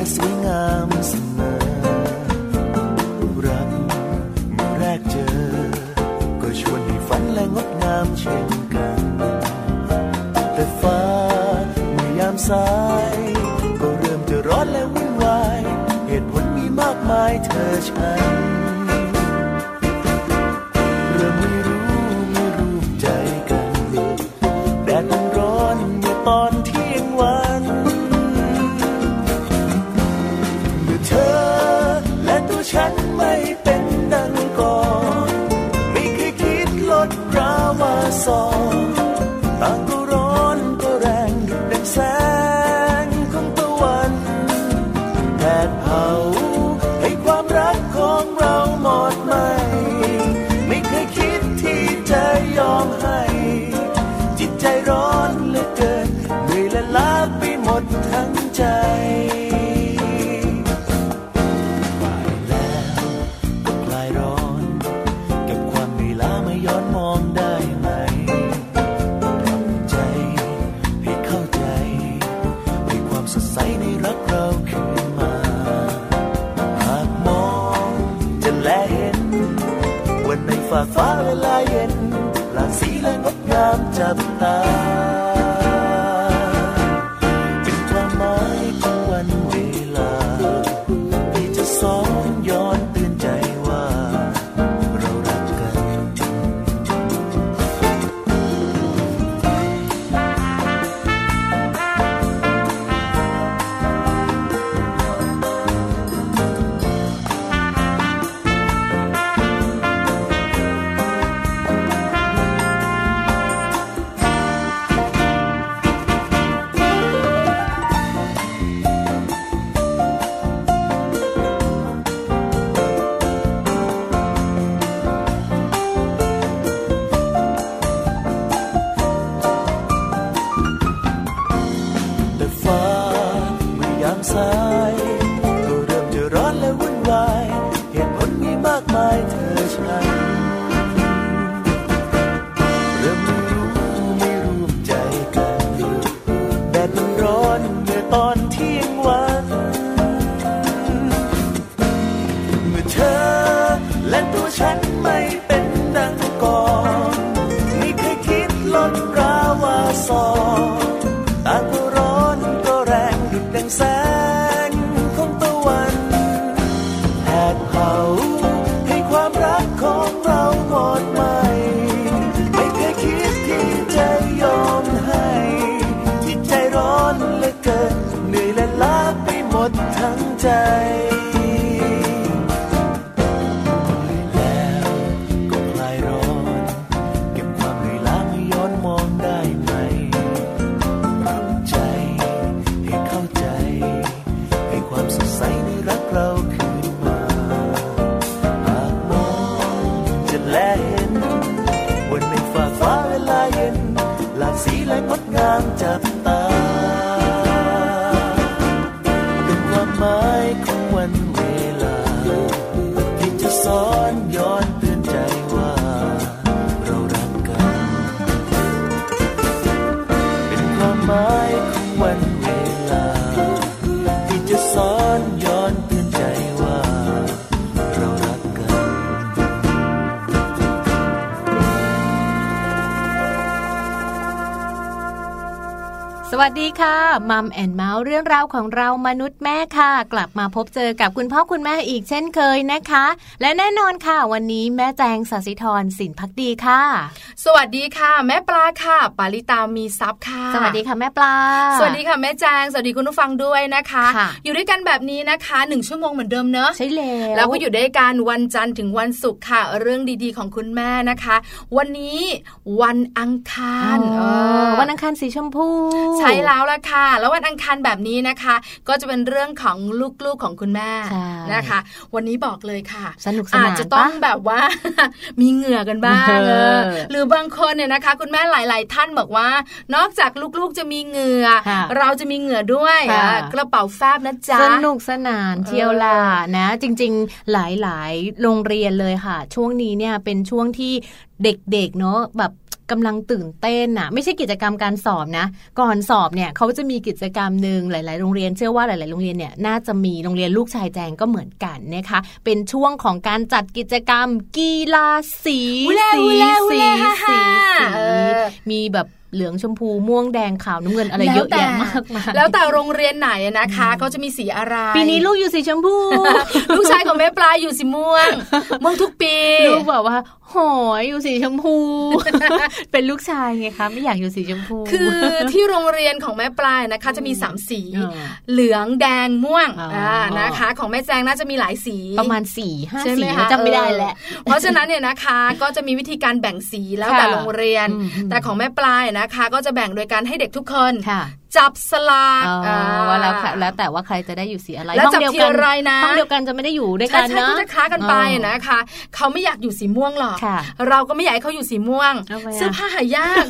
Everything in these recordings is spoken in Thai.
Assim, swingamos สดใสในรักเราขึ้นมา หากมองจะแลเห็น วันในฝ่าฟ้าเวลาเย็นหลากสีและงดงามจับตา ทั้งใจ ดีค่ะมัมแอนเมาส์เรื่องราวของเรามนุษย์แม่ค่ะ กลับมาพบเจอกับคุณพ่อคุณแม่อีกเช่นเคยนะคะ และแน่นอนค่ะ วันนี้แม่แจงสศิธรสินพักดีค่ะ สวัสดีค่ะ แม่ปลาค่ะ ปาริตามีซับค่ะ สวัสดีค่ะแม่ปลา สวัสดีค่ะแม่แจงสวัสดีคุณผู้ฟังด้วยนะคะคะอยู่ด้วยกันแบบนี้นะคะหนึ่งชั่วโมงเหมือนเดิมเนอะใช่แล้วแล้วก็อยู่ด้วยกันวันจันทร์ถึงวันศุกร์ค่ะ เรื่องดีๆของคุณแม่นะคะ วันนี้วันอังคารวันอังคารสีชมพูใช่แล้วบบนี้นะคะ ก็จะเป็นเรื่องของลูกๆของคุณแม่ใช่นะคะ วันนี้บอกเลยค่ะ สนุกสอาจนานจะต้องปะแบบว่ามีเหงื่อกันบ้างเออเออหรือบางคนเนี่ยนะคะ คุณแม่หลาย ๆ ท่านบอกว่า นอกจากลูกๆจะมีเหงื่อค่ะเราจะมีเหงื่อด้วยค่ะอ่ากระเป๋าแฟบนะจ๊ะสนุกสนานเที่ยวล่ะนะ จริง ๆ หลายๆโรงเรียนเลยค่ะ ช่วงนี้เนี่ยเป็นช่วงที่เด็กๆเนาะแบบ กำลังตื่นเต้นน่ะไม่ใช่กิจกรรมการสอบนะ ก่อนสอบเนี่ยเขาจะมีกิจกรรมหนึ่งหลาย ๆ โรงเรียนเชื่อว่าหลาย ๆ โรงเรียนเนี่ยน่าจะมีโรงเรียนลูกชายแจงก็เหมือนกันนะคะเป็นช่วงของการจัดกิจกรรมกีฬาสีอุ๊ยแล่สีอุ๊ยแล่อุ๊ยสีแล่ฮ่าสีฮ่าสีเออมีแบบ เหลืองชมพูม่วงแดงขาวน้ำเงินอะไรเยอะแยะมากมายแล้วแต่โรงเรียนไหนนะคะเขาจะมีสีอะไรปีนี้ลูกอยู่สีชมพูลูกชายของแม่ปลาอยู่สีม่วงม่วงทุกปีลูกแบบว่าหอยอยู่สีชมพู เป็นลูกชายไงคะไม่อยากอยู่สีชมพู คือที่โรงเรียนของแม่ปลายนะคะจะมีสามสีเออเหลืองแดงม่วงอ๋ออ่านะคะ ของแม่แจงน่าจะมีหลายสีประมาณสี่ห้าใช่ไหสีมคะจำไม่ได้แล้วเออเพราะฉะนั้นเนี่ยนะคะก็จะมีวิธีการแบ่งสีแล้วค่ะแต่โรงเรียนอืมอืมแต่ของแม่ปลายนะคะ ก็จะแบ่งโดยการให้เด็กทุกคนค่ะจับสลากอ๋ออ่าว่าแล้วค่ะแล้วแต่ว่าใครจะได้อยู่สีอะไรแล้วห้องจับเดียวทีกันละไรนะห้องเดียวกันจะไม่ได้อยู่ด้วยใช่กันใช่นะก็จะค้ากันไปอ๋อนะคะเขาไม่อยากอยู่สีม่วงหรอกค่ะเราก็ไม่อยากให้เขาอยู่สีม่วงทำไมอะเสื้อผ้าหายาก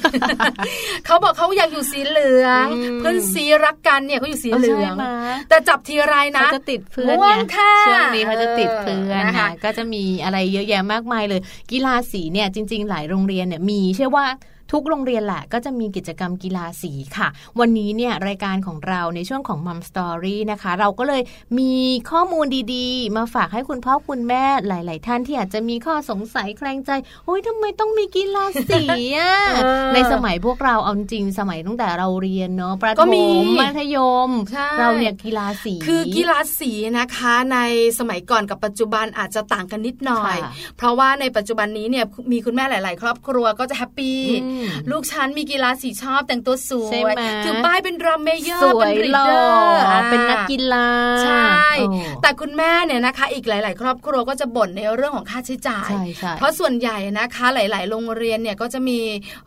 เขาบอกเขาอยากอยู่สีเหลืองอืมเพื่อนสีรักกันเนี่ยเขาอยู่สีเหลืองใช่ไหมแต่จับทีไรนะเขาจะติดเพื่อนม่วไงงค่ะช่วงนี้เขาจะติดเพื่อนเออนะคะค่ะก็จะมีอะไรเยอะแยะมากมายเลย กีฬาสีเนี่ยจริง ๆ หลายโรงเรียนเนี่ยมีเชื่อว่า ทุกโรงเรียนแหละก็จะมีกิจกรรมกีฬาสีค่ะ วันนี้เนี่ยรายการของเราในช่วงของมัมสตอรี่นะคะ เราก็เลยมีข้อมูลดีๆ มาฝากให้คุณพ่อคุณแม่หลาย ๆ ท่านที่อาจจะมีข้อสงสัยแคลงใจโอ้ยทำไมต้องมีกีฬาสีอะเออในสมัยพวกเราเอาจริงสมัยตั้งแต่เราเรียนเนาะประก็ถมีมมัธยมใช่เราเนี่ยกีฬาสี คือกีฬาสีนะคะในสมัยก่อนกับปัจจุบันอาจจะต่างกันนิดหน่อยค่ะเพราะว่าในปัจจุบันนี้เนี่ยมีคุณแม่หลาย ๆ ครอบครัวก็จะ happy อืมลูกฉันมีกีฬาสีชอบแต่งตัวสวยใช่ไหมถือป้ายเป็น drum major เป็นยรีหล่อเดอร์อ่าเป็นนักกีฬาใช่โอ้แต่คุณแม่เนี่ยนะคะ อีกหลาย ๆ ครอบครัวก็จะบ่นในเรื่องของค่าใช้จ่ายใช่ใช่เพราะส่วนใหญ่นะคะหลาย ๆ โรงเรียนเนี่ยก็จะมี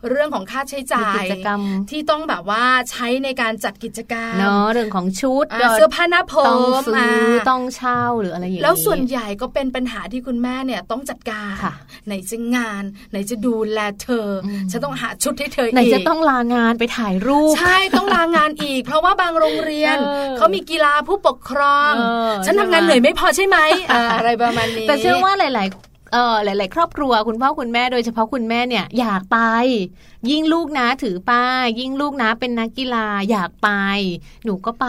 เรื่องของค่าใช้จ่ายมีกิจกรรมที่ต้องแบบว่าใช้ในการจัดกิจกรรมเนาะเรื่องของชุดอ่าเสื้อผ้าหน้าผมต้องซื้ออ่าต้องเช่าหรืออะไรอย่างนี้แล้วส่วนใหญ่ก็เป็นปัญหาที่คุณแม่เนี่ยต้องจัดการค่ะไหนจะงาน ไหนจะดูแลเธออมฉันต้องหาชุดให้เธอไหนอีกจะต้องลางานไปถ่ายรูป ใช่ต้องลางานอีก เพราะว่าบางโรงเรียนเออเขามีกีฬาผู้ปกครองเออฉันทำงานใช่ไหมเหนื่อยไม่พอใช่ไหมอ่าอะไรประมาณนี้แต่เชื่อว่าหลาย ๆเออหลาย ๆ ครอบครัวคุณพ่อคุณแม่โดยเฉพาะคุณแม่เนี่ยอยากไป ยิ่งลูกนะถือป้าย ยิ่งลูกนะเป็นนักกีฬาอยากไป หนูก็ไป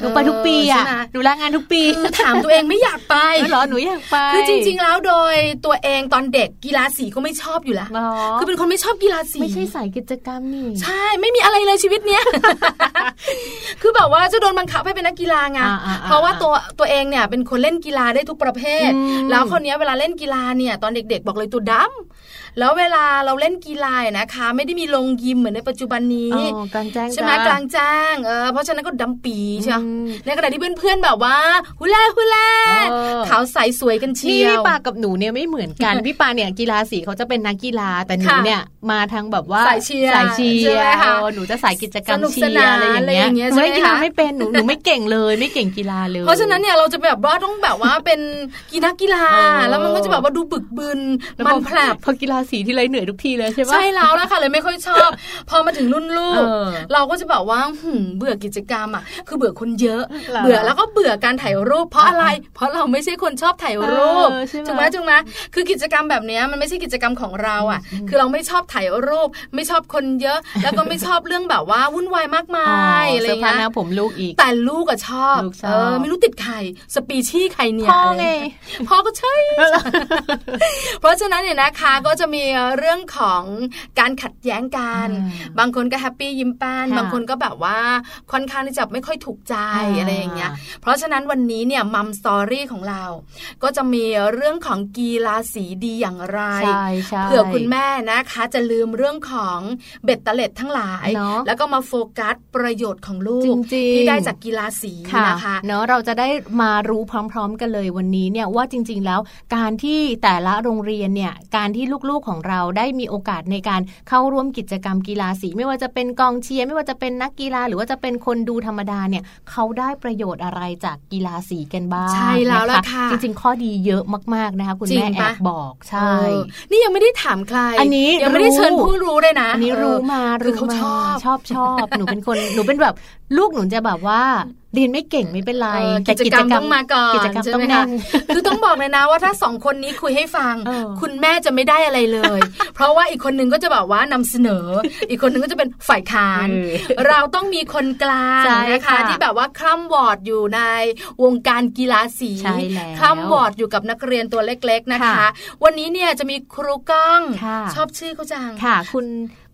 หนูไปทุกปีอะใช่ไหมหนูลางานทุกปีคือถามตัวเองไม่อยากไปเออเหรอหนูอยากไปคือจริง ๆ แล้วโดยตัวเองตอนเด็กกีฬาสีก็ไม่ชอบอยู่แล้วหรอคือเป็นคนไม่ชอบกีฬาสีไม่ใช่สายกิจกรรมนี่ใช่ไม่มีอะไรเลยชีวิตเนี้ยคือแบบว่าจะโดนบังคับให้เป็นนักกีฬาไงอ่าอ่าอ่าเพราะว่าตัวตัวเองเนี่ยเป็นคนเล่นกีฬาได้ทุกประเภทอืมแล้วคนเนี้ยเวลาเล่นกีฬาเนี่ยตอนเด็ก ๆ บอกเลยตัวดำแล้วเวลาเราเล่นกีฬาเนี่ยนะคะ ไม่ได้มีลงยิมเหมือนในปัจจุบันนี้อ๋อกลางแจ้งใช่ไหมจ้กลางแจ้งเออเพราะฉะนั้นก็ดำปีใช่ไหมอืมในขณะที่เพื่อนๆแบบว่าฮุเล่ฮุเล่เออขาวใสสวยกันเชีนี่ยพี่วปากับหนูเนี่ยไม่เหมือนกันพี่ปาเนี่ยกีฬาสีเขาจะเป็นนักกีฬาแต่หนูค่ะเนี่ยมาทางแบบว่าสายเชียร์สายเชีใช่ยไหมร์คะเออหนูจะสายกิจกรรมสนุกเชีสยนานร์อะไรอย่างเงี้ยอะไรอย่างเงี้ยหนูเล่นกีฬาใช่ไหมคะไม่เป็นหนูหนูไม่เก่งเลยไม่เก่งกีฬาเลย เพราะฉะนั้นเนี่ยเราจะแบบว่าต้องแบบว่าเป็นกีนักกีฬาเออแล้วมันก็จะแบบว่าดูบึกบึนแล้วมันพอแผลบพอกีฬาสีที่ไรเหนื่อยทุกทีเลยใช่ปะใช่แล้วละค่ะเลยไม่ค่อยชอบ พอมาถึงรุ่นลูกเออเราก็จะแบบว่าหืมเบื่อกิจกรรมอะคือเบื่อคนเยอะหรอเบื่อแล้วก็เบื่อการถ่ายรูป เพราะอะไร เพราะเราไม่ใช่คนชอบถ่ายรูปเออใช่ไหมถูกไหมถูกไหมคือกิจกรรมแบบเนี้ยมันไม่ใช่กิจกรรมของเราอะ คือเราไม่ชอบถ่ายรูป ไม่ชอบคนเยอะ แล้วก็ไม่ชอบเรื่องแบบว่าวุ่นวายมากมาอ๋อยอะไรเสื้อผ้าเงี้หน้ายผมลูกอีกแต่ลูกอะชอบลูกชอบเออไม่รู้ติดใครสปีชีส์ใครเนี่ยพ่ออะไรไงพ่อก็ใช่เพราะฉะนั้นเนี่ยนะคะก็จะมีเรื่องของการขัดแย้งกันอืมบางคนก็ happy ยิ้มแป้นค่ะบางคนก็แบบว่าค่อนข้างที่จะไม่ค่อยถูกใจอ่าอะไรอย่างเงี้ย เพราะฉะนั้นวันนี้เนี่ย Mom Story ของเรา ก็จะมีเรื่องของกีฬาสีดีอย่างไรใช่ใช่เผื่อคุณแม่นะคะ จะลืมเรื่องของเบ็ดเตล็ดทั้งหลายเนอะแล้วก็มาโฟกัสประโยชน์ของลูกจริงๆที่ได้จากกีฬาสีค่ะนะคะเนาะเราจะได้มารู้พร้อม ๆ กันเลยวันนี้เนี่ยว่าจริง ๆ แล้วการที่แต่ละโรงเรียนเนี่ยการที่ลูกกๆของเราได้มีโอกาสในการเข้าร่วมกิจกรรมกีฬาสี ไม่ว่าจะเป็นกองเชียร์ไม่ว่าจะเป็นนักกีฬาหรือว่าจะเป็นคนดูธรรมดาเนี่ยเขาได้ประโยชน์อะไรจากกีฬาสีกันบ้างใช่แล้วล่ะค่ะจริง ๆ ข้อดีเยอะมากๆนะคะคุณจริแม่งแอปะบบอกใช่เออนี่ยังไม่ได้ถามใครอันนี้ยังไม่ได้รู้เชิญผู้รู้เลยนะอันนี้รู้มาคือรู้เขามาชอบชอบชอบหนูเป็นคนหนูเป็นแบบ ลูกหนูจะแบบว่าเรียนไม่เก่งไม่เป็นไรเออแต่กิจกรรมต้องมาก่อนกิจกรรมใช่ต้อไหมงคะแน่นคือต้องบอกเลยนะว่าถ้าสองคนนี้คุยให้ฟังเออคุณแม่จะไม่ได้อะไรเลย เพราะว่าอีกคนนึงก็จะแบบว่านำเสนอ อีกคนนึงก็จะเป็นฝ่ายค้าน เราต้องมีคนกลางใช่นะคะค่ะที่แบบว่าคล่ำวอร์ดอยู่ในวงการกีฬาสีใช่แล้วคล่ำวอร์ดอยู่กับนักเรียนตัวเล็ก ๆนะคะค่ะวันนี้เนี่ยจะมีครูก้องค่ะชอบชื่อเขาจังค่ะ คุณ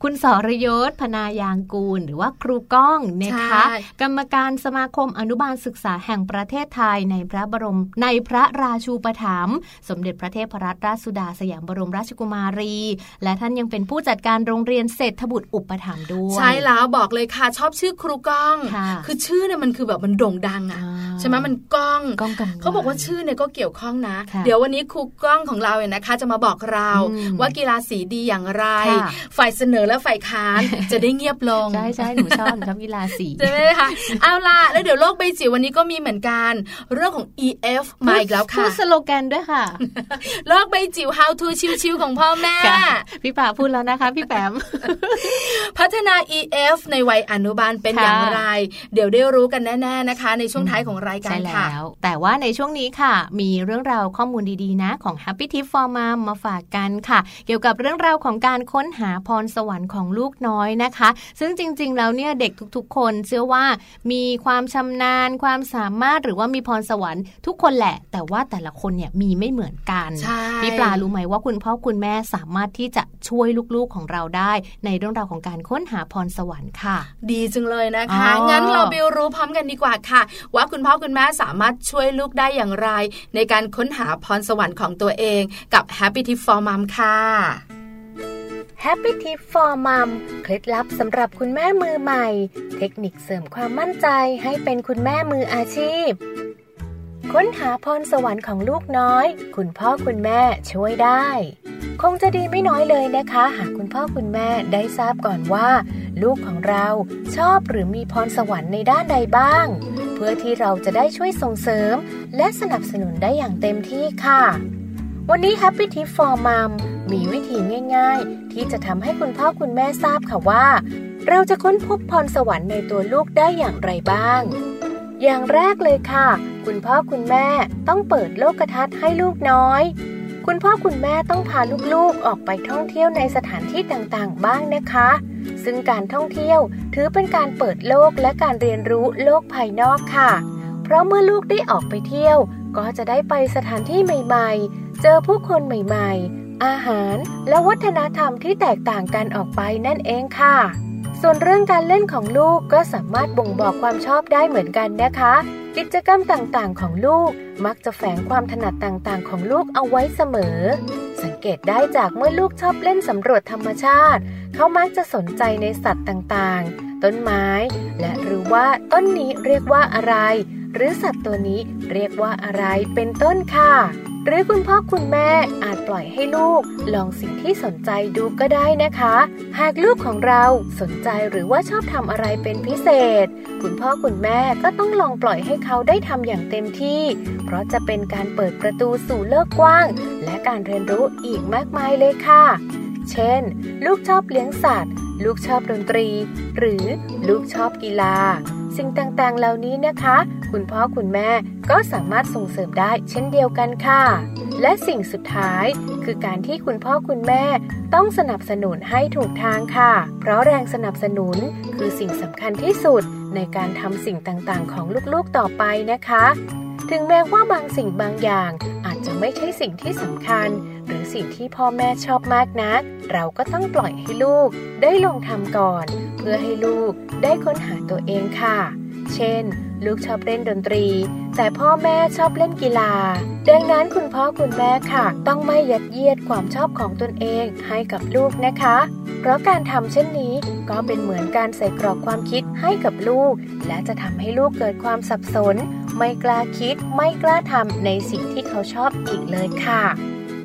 คุณสรยศพนายางกูล หรือว่าครูก้องนะคะใช่กรรมการสมาคมอนุบาลศึกษาแห่งประเทศไทยในพระบรมในพระราชูปถัมภ์สมเด็จพระเทพรัตนราชสุดาสยามบรมราชกุมารี และท่านยังเป็นผู้จัดการโรงเรียนเศรษฐบุตรอุปถัมภ์ด้วยใช่แล้วบอกเลยค่ะชอบชื่อครูก้องค่ะคือชื่อเนี่ยมันคือแบบมันโด่งดังอะอ่าใช่ไหมมันก้องก้องกังวลเขาบอกว่าชื่อเนี่ยก็เกี่ยวข้องนะค่ะเดี๋ยววันนี้ครูก้องของเราเนี่ยนะคะ จะมาบอกเราอืมว่ากีฬาสีดีอย่างไรค่ะฝ่ายเสนอและฝ่ายค้านจะได้เงียบลง ใช่ใช่หนูชอบหนูชอบกีฬาสีใช่ไหมคะเอาล่ะแล้วเดี๋ยวโลกใบจิ๋ววันนี้ก็มีเหมือนกัน เรื่องของ EF มาอีกแล้วพูค่ะดสโลแกนด้วยค่ะ โลกใบจิ๋ว How to ชิวๆของพ่อแม่ค่ะพี่ป่าพูดแล้วนะคะ พี่แปมพัฒนา EF ในวัยอนุบาลเป็นค่ะอย่างไร เดี๋ยวได้รู้กันแน่ ๆนะคะ ในช่วงท้ายของรายการใช่ค่ะแล้วแต่ว่าในช่วงนี้ค่ะ มีเรื่องราวข้อมูลดีๆนะ ของ Happy Tip for Mom มาฝากกันค่ะ เกี่ยวกับเรื่องราวของการค้นหาพรสวรรค์ของลูกน้อยนะคะ ซึ่งจริง ๆ แล้วเนี่ยเด็กทุกๆ คนเชื่อว่ามีความชำนาญความสามารถหรือว่ามีพรสวรรค์ทุกคนแหละ แต่ว่าแต่ละคนเนี่ยมีไม่เหมือนกันใช่พี่ปลารู้ไหมว่าคุณพ่อคุณแม่สามารถที่จะช่วยลูกๆของเราได้ ในเรื่องราวของการค้นหาพรสวรรค์ค่ะ ดีจังเลยนะคะอ๋องั้นเราไปรู้พร้อมกันดีกว่าค่ะ ว่าคุณพ่อคุณแม่สามารถช่วยลูกได้อย่างไร ในการค้นหาพรสวรรค์ของตัวเองกับ Happy Tip for Mom ค่ะ Happy Tip for Mom เคล็ดลับสำหรับคุณแม่มือใหม่ เทคนิคเสริมความมั่นใจให้เป็นคุณแม่มืออาชีพ ค้นหาพรสวรรค์ของลูกน้อย คุณพ่อคุณแม่ช่วยได้ คงจะดีไม่น้อยเลยนะคะ หากคุณพ่อคุณแม่ได้ทราบก่อนว่า ลูกของเราชอบหรือมีพรสวรรค์ในด้านใดบ้าง เพื่อที่เราจะได้ช่วยส่งเสริม และสนับสนุนได้อย่างเต็มที่ค่ะ วันนี้ Happy Tip for Mom มีวิธีง่าย ๆ ที่จะทำให้คุณพ่อคุณแม่ทราบค่ะว่า เราจะค้นพบพรสวรรค์ในตัวลูกได้อย่างไรบ้าง อย่างแรกเลยค่ะ คุณพ่อคุณแม่ต้องเปิดโลกทัศน์ให้ลูกน้อย คุณพ่อคุณแม่ต้องพาลูกๆออกไปท่องเที่ยวในสถานที่ต่างๆ บ้างนะคะ ซึ่งการท่องเที่ยวถือเป็นการเปิดโลกและการเรียนรู้โลกภายนอกค่ะ เพราะเมื่อลูกได้ออกไปเที่ยว ก็จะได้ไปสถานที่ใหม่ ๆ เจอผู้คนใหม่ๆ อาหาร และวัฒนธรรมที่แตกต่างกันออกไปนั่นเองค่ะ ส่วนเรื่องการเล่นของลูกก็สามารถบ่งบอกความชอบได้เหมือนกันนะคะ กิจกรรมต่างๆ ของลูกมักจะแฝงความถนัดต่างๆ ของลูกเอาไว้เสมอ สังเกตได้จากเมื่อลูกชอบเล่นสำรวจธรรมชาติ เขามักจะสนใจในสัตว์ต่างๆ ต้นไม้ และหรือว่าต้นนี้เรียกว่าอะไร หรือสัตว์ตัวนี้เรียกว่าอะไรเป็นต้นค่ะ หรือคุณพ่อคุณแม่อาจปล่อยให้ลูก ลองสิ่งที่สนใจดูก็ได้นะคะ หากลูกของเราสนใจหรือว่าชอบทำอะไรเป็นพิเศษ คุณพ่อคุณแม่ก็ต้องลองปล่อยให้เขาได้ทำอย่างเต็มที่ เพราะจะเป็นการเปิดประตูสู่โลกกว้าง และการเรียนรู้อีกมากมายเลยค่ะ เช่น ลูกชอบเลี้ยงสัตว์ ลูกชอบดนตรี หรือลูกชอบกีฬาสิ่งต่างๆ เหล่านี้นะคะ คุณพ่อคุณแม่ ก็สามารถส่งเสริมได้เช่นเดียวกันค่ะ และสิ่งสุดท้ายคือการที่คุณพ่อคุณแม่ต้องสนับสนุนให้ถูกทางค่ะ เพราะแรงสนับสนุนคือสิ่งสำคัญที่สุดในการทำสิ่งต่างๆ ของลูกๆต่อไปนะคะ ถึงแม้ว่าบางสิ่งบางอย่างอาจจะไม่ใช่สิ่งที่สำคัญ หรือสิ่งที่พ่อแม่ชอบมากนัก เราก็ต้องปล่อยให้ลูกได้ลงทำก่อน เพื่อให้ลูกได้ค้นหาตัวเองค่ะ เช่น ลูกชอบเล่นดนตรี แต่พ่อแม่ชอบเล่นกีฬา ดังนั้นคุณพ่อคุณแม่ค่ะ ต้องไม่ยัดเยียดความชอบของตนเองให้กับลูกนะคะ เพราะการทำเช่นนี้ก็เป็นเหมือนการใส่กรอกความคิดให้กับลูก และจะทำให้ลูกเกิดความสับสน ไม่กล้าคิด ไม่กล้าทำในสิ่งที่เขาชอบอีกเลยค่ะ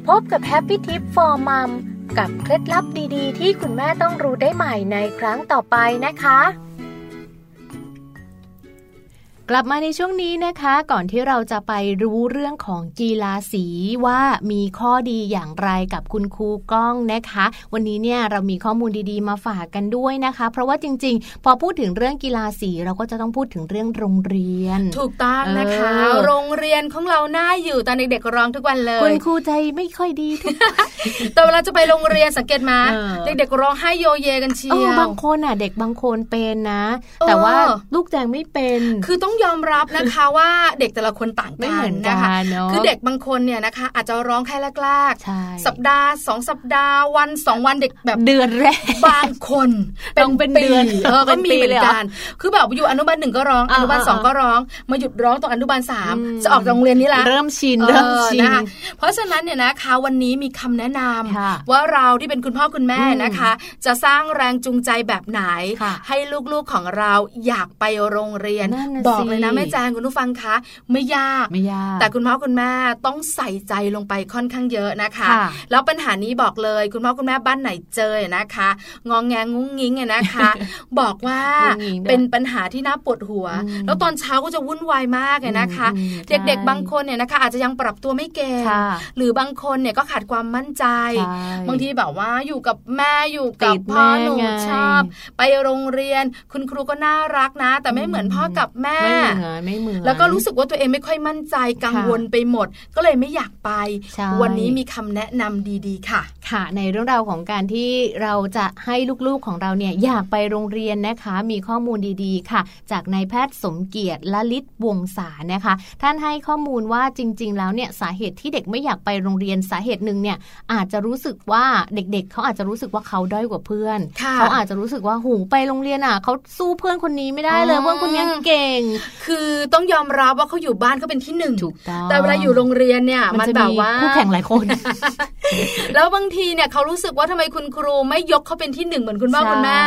พบกับ Happy Tip for Mom กับเคล็ดลับดีๆ ที่คุณแม่ต้องรู้ได้ใหม่ในครั้งต่อไปนะคะ ลับมาในช่วงนี้นะคะ ก่อนที่เราจะไปรู้เรื่องของกีฬาสีว่ามีข้อดีอย่างไรกับคุณครูก้องนะคะ วันนี้เนี่ยเรามีข้อมูลดีๆ มาฝากกันด้วยนะคะ เพราะว่าจริง ๆ พอพูดถึงเรื่องกีฬาสีเราก็จะต้องพูดถึงเรื่องโรงเรียน ถูกต้องนะคะ โรงเรียนของเราหน้าอยู่ตอนเด็กๆร้องทุกวันเลยคุณครูใจไม่ค่อยดีทุกแต่เวลาจะไปโรงเรียนสังเกตมาเด็กๆร้องให้โยเยกันเชียวบางคนอะ เด็กบางคนเป็นนะ แต่ว่าลูกแจงไม่เป็น คือต้องยอมรับนะคะว่าเด็กแต่ละคนต่างกันนะคะคือเด็กบางคนเนี่ยนะคะ อาจจะร้องแค่แรกๆสัปดาห์สองสัปดาห์วันสองวันเด็กแบบเดือนแรกบางคนเป็นเป็นเดือนก็มีเหมือนกันคือแบบอยู่อนุบาลหนึ่งก็ร้องอนุบาลสองก็ร้อง มาหยุดร้องตรงอนุบาลสามจะออกโรงเรียนนี้ละเริ่มชินเริ่มชินเพราะฉะนั้นเนี่ยนะคะวันนี้มีคำแนะนำว่าเราที่เป็นคุณพ่อคุณแม่นะคะ จะสร้างแรงจูงใจแบบไหน ให้ลูกๆของเราอยากไปโรงเรียนบอกเลยนะแม่แจงคุณผู้ฟังคะไม่ยากไม่ยาก แต่คุณพ่อคุณแม่ต้องใส่ใจลงไปค่อนข้างเยอะนะคะ แล้วปัญหานี้บอกเลยคุณพ่อคุณแม่บ้านไหนเจอนะคะงองแงงุ้งงิ้งนะคะ บอกว่าเป็นปัญหาที่น่าปวดหัว แล้วตอนเช้าก็จะวุ่นวายมากเลยนะคะ เด็กๆบางคนเนี่ยนะคะ อาจจะยังปรับตัวไม่เก่งหรือบางคนเนี่ยก็ขาดความมั่นใจ บางทีแบบว่าอยู่กับแม่อยู่กับพ่อหนูชอบ ไปโรงเรียน คุณครูก็น่ารักนะ แต่ไม่เหมือนพ่อกับแม่ไม่เหมือนไม่เหมือนแล้วก็รู้สึกว่าตัวเองไม่ค่อยมั่นใจกังวลไปหมด ก็เลยไม่อยากไป วันนี้มีคำแนะนำดีๆ ค่ะ ค่ะ ในเรื่องราวของการที่เราจะให้ลูกๆของเราเนี่ยอยากไปโรงเรียนนะคะ มีข้อมูลดีๆ ค่ะ จากนายแพทย์สมเกียรติละลิศวงศานะคะ ท่านให้ข้อมูลว่าจริง ๆ แล้วเนี่ยสาเหตุที่เด็กไม่อยากไปโรงเรียนสาเหตุหนึ่งเนี่ยอาจจะรู้สึกว่าเด็ก ๆ เขาอาจจะรู้สึกว่าเขาด้อยกว่าเพื่อน เขาอาจจะรู้สึกว่าหูไปโรงเรียนอะเขาสู้เพื่อนคนนี้ไม่ได้เลยเพื่อนคนนี้เก่งคือต้องยอมรับว่าเขาอยู่บ้านก็เป็นที่หนึ่งถูกต้องแต่เวลาอยู่โรงเรียนเนี่ยมันแบบว่าคู่แข่งหลายคน แล้วบางทีเนี่ยเขารู้สึกว่าทำไมคุณครูไม่ยกเขาเป็นที่หนึ่งเหมือนคุณพ่อคุณแม่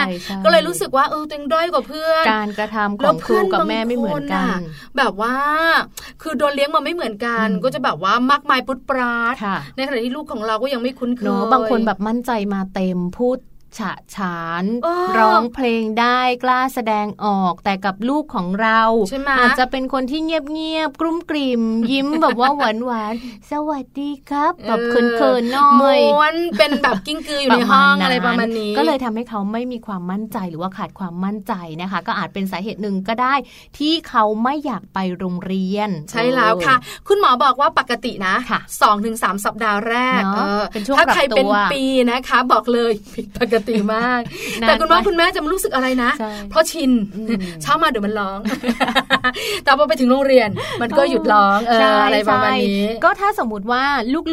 ก็เลยรู้สึกว่าเออตัวเองด้อยกว่าเพื่อนการกระทำของครูกับแม่ไม่เหมือนกันแบบว่า คือโดนเลี้ยงมาไม่เหมือนกัน ก็จะแบบว่ามากมายพุทธปราดในขณะที่ลูกของเราก็ยังไม่คุ้นเคยบางคนแบบมั่นใจมาเต็มพูด ฉะฉานร้องเพลงได้กล้าแสดงออกแต่กับลูกของเราอาจจะเป็นคนที่เงียบๆกลุ้มกลิ่ม ยิ้มแบบว่าหวานหวานสวัสดีครับแบบเขินๆน้อยม้วนเป็นแบบกิ้งกืออยู่ในห้องอะไรประมาณนี้ ก็เลยทำให้เขาไม่มีความมั่นใจหรือว่าขาดความมั่นใจนะคะ ก็อาจเป็นสาเหตุหนึ่งก็ได้ ที่เขาไม่อยากไปโรงเรียน ใช่แล้วค่ะ คุณหมอบอกว่าปกตินะสองถึงสามสัปดาห์แรกถ้าใครเป็นปีนะคะ บอกเลยผิดปกติมาก แต่คุณพ่อคุณแม่จะไม่รู้สึกอะไรนะ เพราะชินเช้ามาเดี๋ยวมันร้อง แต่พอไปถึงโรงเรียน มันก็หยุดร้องอะไรประมาณนี้ ก็ถ้าสมมติว่า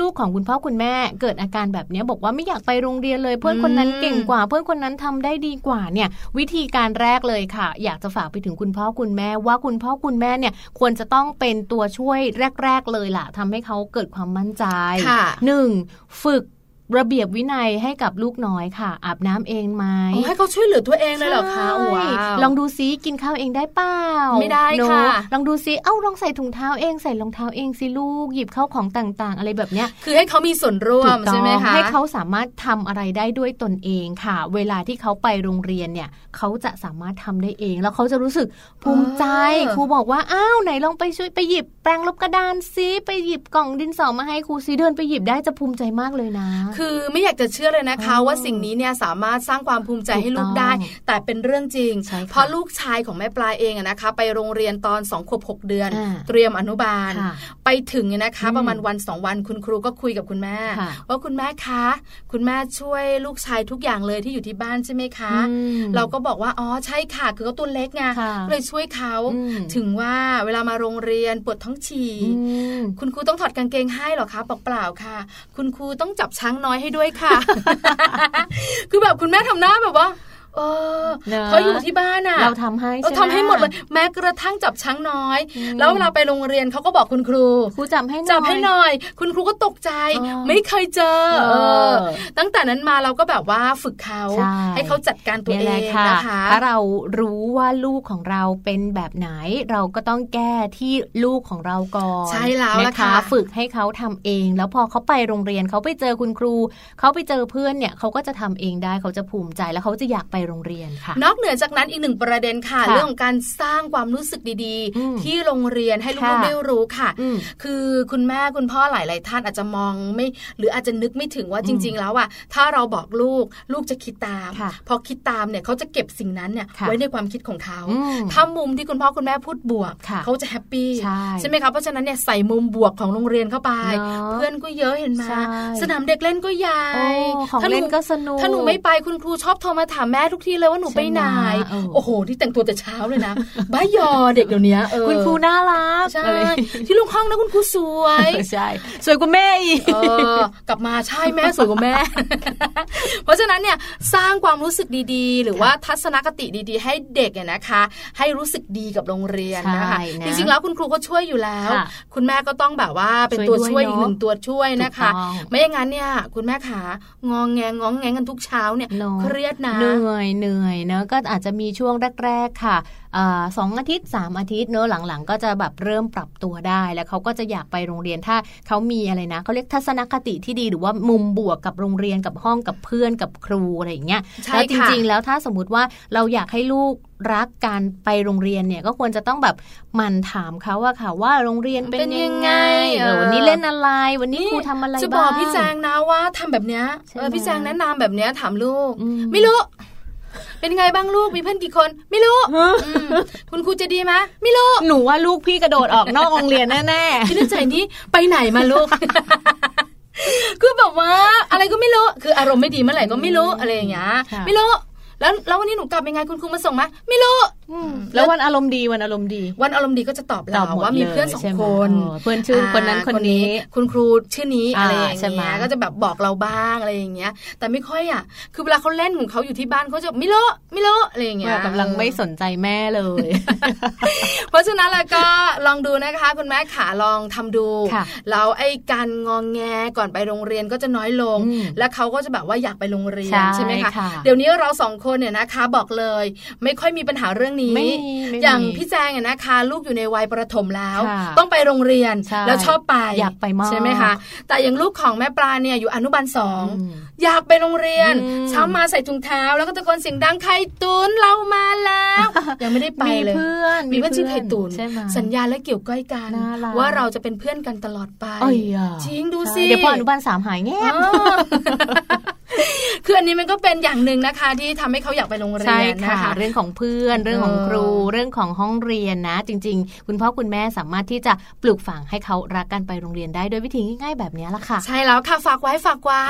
ลูกๆของคุณพ่อคุณแม่เกิดอาการแบบนี้บอกว่าไม่อยากไปโรงเรียนเลย เพื่อนคนนั้นเก่งกว่า เพื่อนคนนั้นทำได้ดีกว่าเนี่ย วิธีการแรกเลยค่ะ อยากจะฝากไปถึงคุณพ่อคุณแม่ว่าคุณพ่อคุณแม่เนี่ยควรจะต้องเป็นตัวช่วยแรก ๆ เลยล่ะทำให้เขาเกิดความมั่นใจหนึ่งฝึก ระเบียบวินัยให้กับลูกน้อยค่ะ อาบน้ำเองไหมให้เขาช่วยเหลือตัวเองเลยเหรอคะว้าลองดูซิกินข้าวเองได้เปล่าไม่ได้ค่ะ ลองดูซิเอ้าลองใส่ถุงเท้าเองใส่รองเท้าเองสิลูกหยิบเข้าของต่างๆ อะไรแบบเนี้ยคือให้เขามีส่วนร่วมใช่ไหมคะให้เขาสามารถทำอะไรได้ด้วยตนเองค่ะ เวลาที่เขาไปโรงเรียนเนี่ยเขาจะสามารถทำได้เอง แล้วเขาจะรู้สึกภูมิใจครูบอกว่าอ้าวไหนลองไปช่วยไปหยิบแปรงลบกระดานซิไปหยิบกล่องดินสอมาให้ครูซิเดินไปหยิบได้จะภูมิใจมากเลยนะคือไม่อยากจะเชื่อเลยนะคะ ว่าสิ่งนี้เนี่ยสามารถสร้างความภูมิใจให้ลูกได้ แต่เป็นเรื่องจริง เพราะลูกชายของแม่ปลาเองนะคะ ไปโรงเรียนตอนสองขวบหกเดือน เตรียมอนุบาล ไปถึงนะคะ ประมาณวันสองวันคุณครูก็คุยกับคุณแม่ ว่าคุณแม่คะ คุณแม่ช่วยลูกชายทุกอย่างเลยที่อยู่ที่บ้านใช่ไหมคะ เราก็บอกว่าอ๋อใช่ค่ะ คือเขาตัวเล็กไงเลยช่วยเขาถึงว่าเวลามาโรงเรียนปวดท้องฉี่คุณครูต้องถอดกางเกงให้หรอคะบอกเปล่าค่ะ คุณครูต้องจับช้างน้อยให้ด้วยค่ะ คือแบบคุณแม่ทำหน้าแบบว่า เออเขาอยู่ที่บ้านอะ เราทำให้เราทำให้หมดเลยแม้กระทั่งจับช้างน้อย แล้วเวลาไปโรงเรียนเขาก็บอกคุณครูครูจับให้จับให้หน่อย คุณครูก็ตกใจ ไม่เคยเจอตั้งแต่นั้นมาเราก็แบบว่าฝึกเขาให้เขาจัดการตัวเองนะคะถ้าเรารู้ว่าลูกของเราเป็นแบบไหน เราก็ต้องแก้ที่ลูกของเราก่อนใช่แล้วนะคะฝึกให้เขาทำเอง แล้วพอเขาไปโรงเรียนเขาไปเจอคุณครูเขาไปเจอเพื่อนเนี่ยเขาก็จะทำเองได้เขาจะภูมิใจแล้วเขาจะอยากไปโรงเรียนค่ะ นอกเหนือจากนั้นอีกหนึ่งประเด็นค่ะ เรื่องของการสร้างความรู้สึกดีๆ ที่โรงเรียนให้ลูกๆได้รู้ค่ะ คือคุณแม่คุณพ่อหลาย ๆ ท่านอาจจะมองไม่ หรืออาจจะนึกไม่ถึงว่าจริง ๆ แล้วอะถ้าเราบอกลูกลูกจะคิดตาม พอคิดตามเนี่ยเขาจะเก็บสิ่งนั้นเนี่ยไว้ในความคิดของเขาถ้ามุมที่คุณพ่อคุณแม่พูดบวก เขาจะแฮปปี้ใช่ไหมคะเพราะฉะนั้นเนี่ยใส่มุมบวกของโรงเรียนเข้าไป เพื่อนก็เยอะเห็นไหมสนามเด็กเล่นก็ใหญ่ของเล่นก็สนุกถ้าหนูไม่ไปคุณครูชอบโทรมาถามแม่ทุกทีเลยว่าหนูไปไหนโอ้โหที่แต่งตัวแต่เช้าเลยนะบ้ายอเด็กเดี๋ยวนี้คุณครูน่ารักใช่ที่ลูกห้องนะคุณครูสวยใช่สวยกว่าแม่อีกกลับมาใช่แม่สวยกว่าแม่ เพราะฉะนั้นเนี่ยสร้างความรู้สึกดีๆ หรือว่าทัศนคติดีๆ ให้เด็กเนี่ยนะคะ ให้รู้สึกดีกับโรงเรียนนะคะจริงๆแล้วคุณครูก็ช่วยอยู่แล้ว คุณแม่ก็ต้องแบบว่าเป็นตัวช่วยอีกหนึ่งตัวช่วยนะคะ ไม่อย่างนั้นเนี่ยคุณแม่ขางองแงงองแงกันทุกเช้าเนี่ยเครียดนะเหนื่อยเหนื่อยเนอะก็อาจจะมีช่วงแรก ๆ ค่ะสองอาทิตย์ 3 อาทิตย์เนอะหลังๆ ก็จะแบบเริ่มปรับตัวได้ แล้วเขาก็จะอยากไปโรงเรียนถ้าเขามีอะไรนะเขาเรียกทัศนคติที่ดีหรือว่ามุมบวกกับโรงเรียนกับห้องกับเพื่อนกับครูอะไรอย่างเงี้ยแล้วจริงๆ แล้วถ้าสมมติว่าเราอยากให้ลูกรักการไปโรงเรียนเนี่ยก็ควรจะต้องแบบมันถามเขาว่าค่ะว่าโรงเรียนเป็นยังไงวันนี้เล่นอะไร วันนี้ครูทำอะไรบ้างจะบอกพี่แจงนะว่าทำแบบเนี้ยพี่แจงแนะนำแบบเนี้ยถามลูก ไม่รู้ เป็นไงบ้างลูกมีเพื่อนกี่คน ไม่รู้คุณครูจะดีไหมไม่รู้หนูว่าลูกพี่กระโดดออกนอกโรงเรียนแน่ๆคิดในใจนี้ไปไหนมาลูกคือแบบว่าอะไรก็ไม่รู้ คืออารมณ์ไม่ดีเมื่อไหร่ก็ไม่รู้อะไรอย่างเงี้ยไม่รู้แล้วแล้ววันนี้หนูกลับยังไงคุณครูมาส่งไหมไม่รู้ แล้ววันอารมณ์ดีวันอารมณ์ดี วันอารมณ์ดีก็จะตอบเราว่ามีเพื่อนสองคนเพื่อนชื่อคนนั้นคนนี้ คุณครูชื่อนี้อะไรอย่างเงี้ยก็จะแบบบอกเราบ้างอะไรอย่างเงี้ย แต่ไม่ค่อยอะ คือเวลาเขาเล่นของเขาอยู่ที่บ้านเขาจะไม่รู้ไม่รู้อะไรอย่างเงี้ยกำลังไม่สนใจแม่เลย เพราะฉะนั้นแล้วก็ลองดูนะคะคุณแม่ขาลองทำดูแล้วไอ้การงองแงก่อนไปโรงเรียนก็จะน้อยลง แล้วเขาก็จะแบบว่าอยากไปโรงเรียนใช่ไหมคะเดี๋ยวนี้เราสองคนเนี่ยนะคะ บอกเลย ไม่ค่อยมีปัญหาเรื่องนี้อย่างพี่แจงเนี่ยนะคะ ลูกอยู่ในวัยประถมแล้ว ต้องไปโรงเรียนแล้วชอบไปอยากไปมากใช่ไหมคะแต่อย่างลูกของแม่ปลาเนี่ยอยู่อนุบาลสองอยากไปโรงเรียนเช้ามาใส่ถุงเท้า แล้วก็ตะโกนเสียงดังไข่ตุนเรามาแล้ว ยังไม่ได้ไปเลยมีเพื่อนมีเพื่อนชื่อไข่ตุนสัญญาและเกี่ยวก้อยกัน ว่าเราจะเป็นเพื่อนกันตลอดไปจริงดูสิเดี๋ยวพออนุบาลสามหายแง่ คืออันนี้มันก็เป็นอย่างหนึ่งนะคะ ที่ทำให้เขาอยากไปโรงเรียนนะคะเรื่องของเพื่อนเรื่องของครู เรื่องของห้องเรียนนะ จริง ๆ คุณพ่อคุณแม่สามารถที่จะปลูกฝังให้เขารักกันไปโรงเรียนได้ด้วยวิธีง่ายๆแบบนี้ละค่ะ ใช่แล้วค่ะฝากไว้ฝากไว้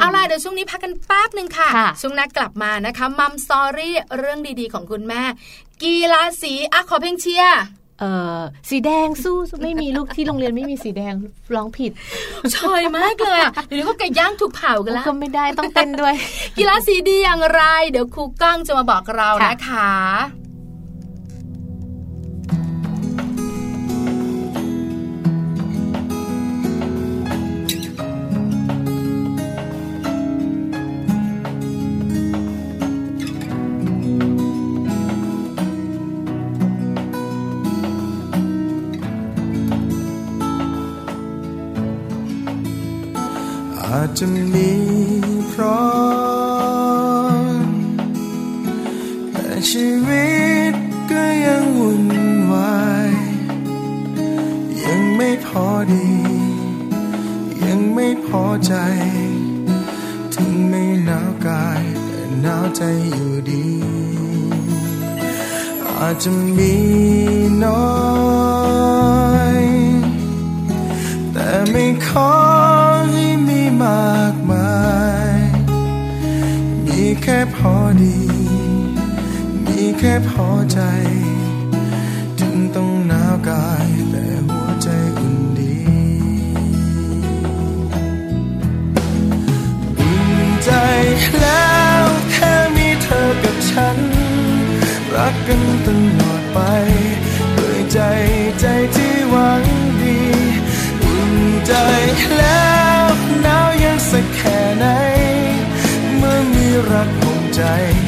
เอาล่ะเดี๋ยวช่วงนี้พักกันแป๊บหนึ่งค่ะช่วงนักกลับมานะคะมัมสตอรี่เรื่องดีๆ ของคุณแม่ กีฬาสีอะขอเพลงเชียร์ เออสีแดงสู้ไม่มีลูกที่โรงเรียนไม่มีสีแดงร้องผิดชอยมากเลยอะเดี๋ยวก็ไก่ย่างถูกเผากันแล้วก็ไม่ได้ต้องเต้นด้วย กีฬาสีดีอย่างไร เดี๋ยวครูก้องจะมาบอกเรานะคะ จะมีพราะแต่ชีวิตก็ยังวุ่นวายยังไม่พอดี ยังไม่พอใจ ถึงไม่หนาวกายแต่หนาวใจอยู่ดี อาจจะมีน้อย แต่ไม่ขอ แค่พอดี มีแค่พอใจ ถึงต้องหนาวกาย แต่หัวใจอุ่นดีอุ่นใจแล้วแค่มีเธอกับฉัน รักกันตลอดไปด้วยใจใจที่หวังดี อุ่นใจแล้ว ใจ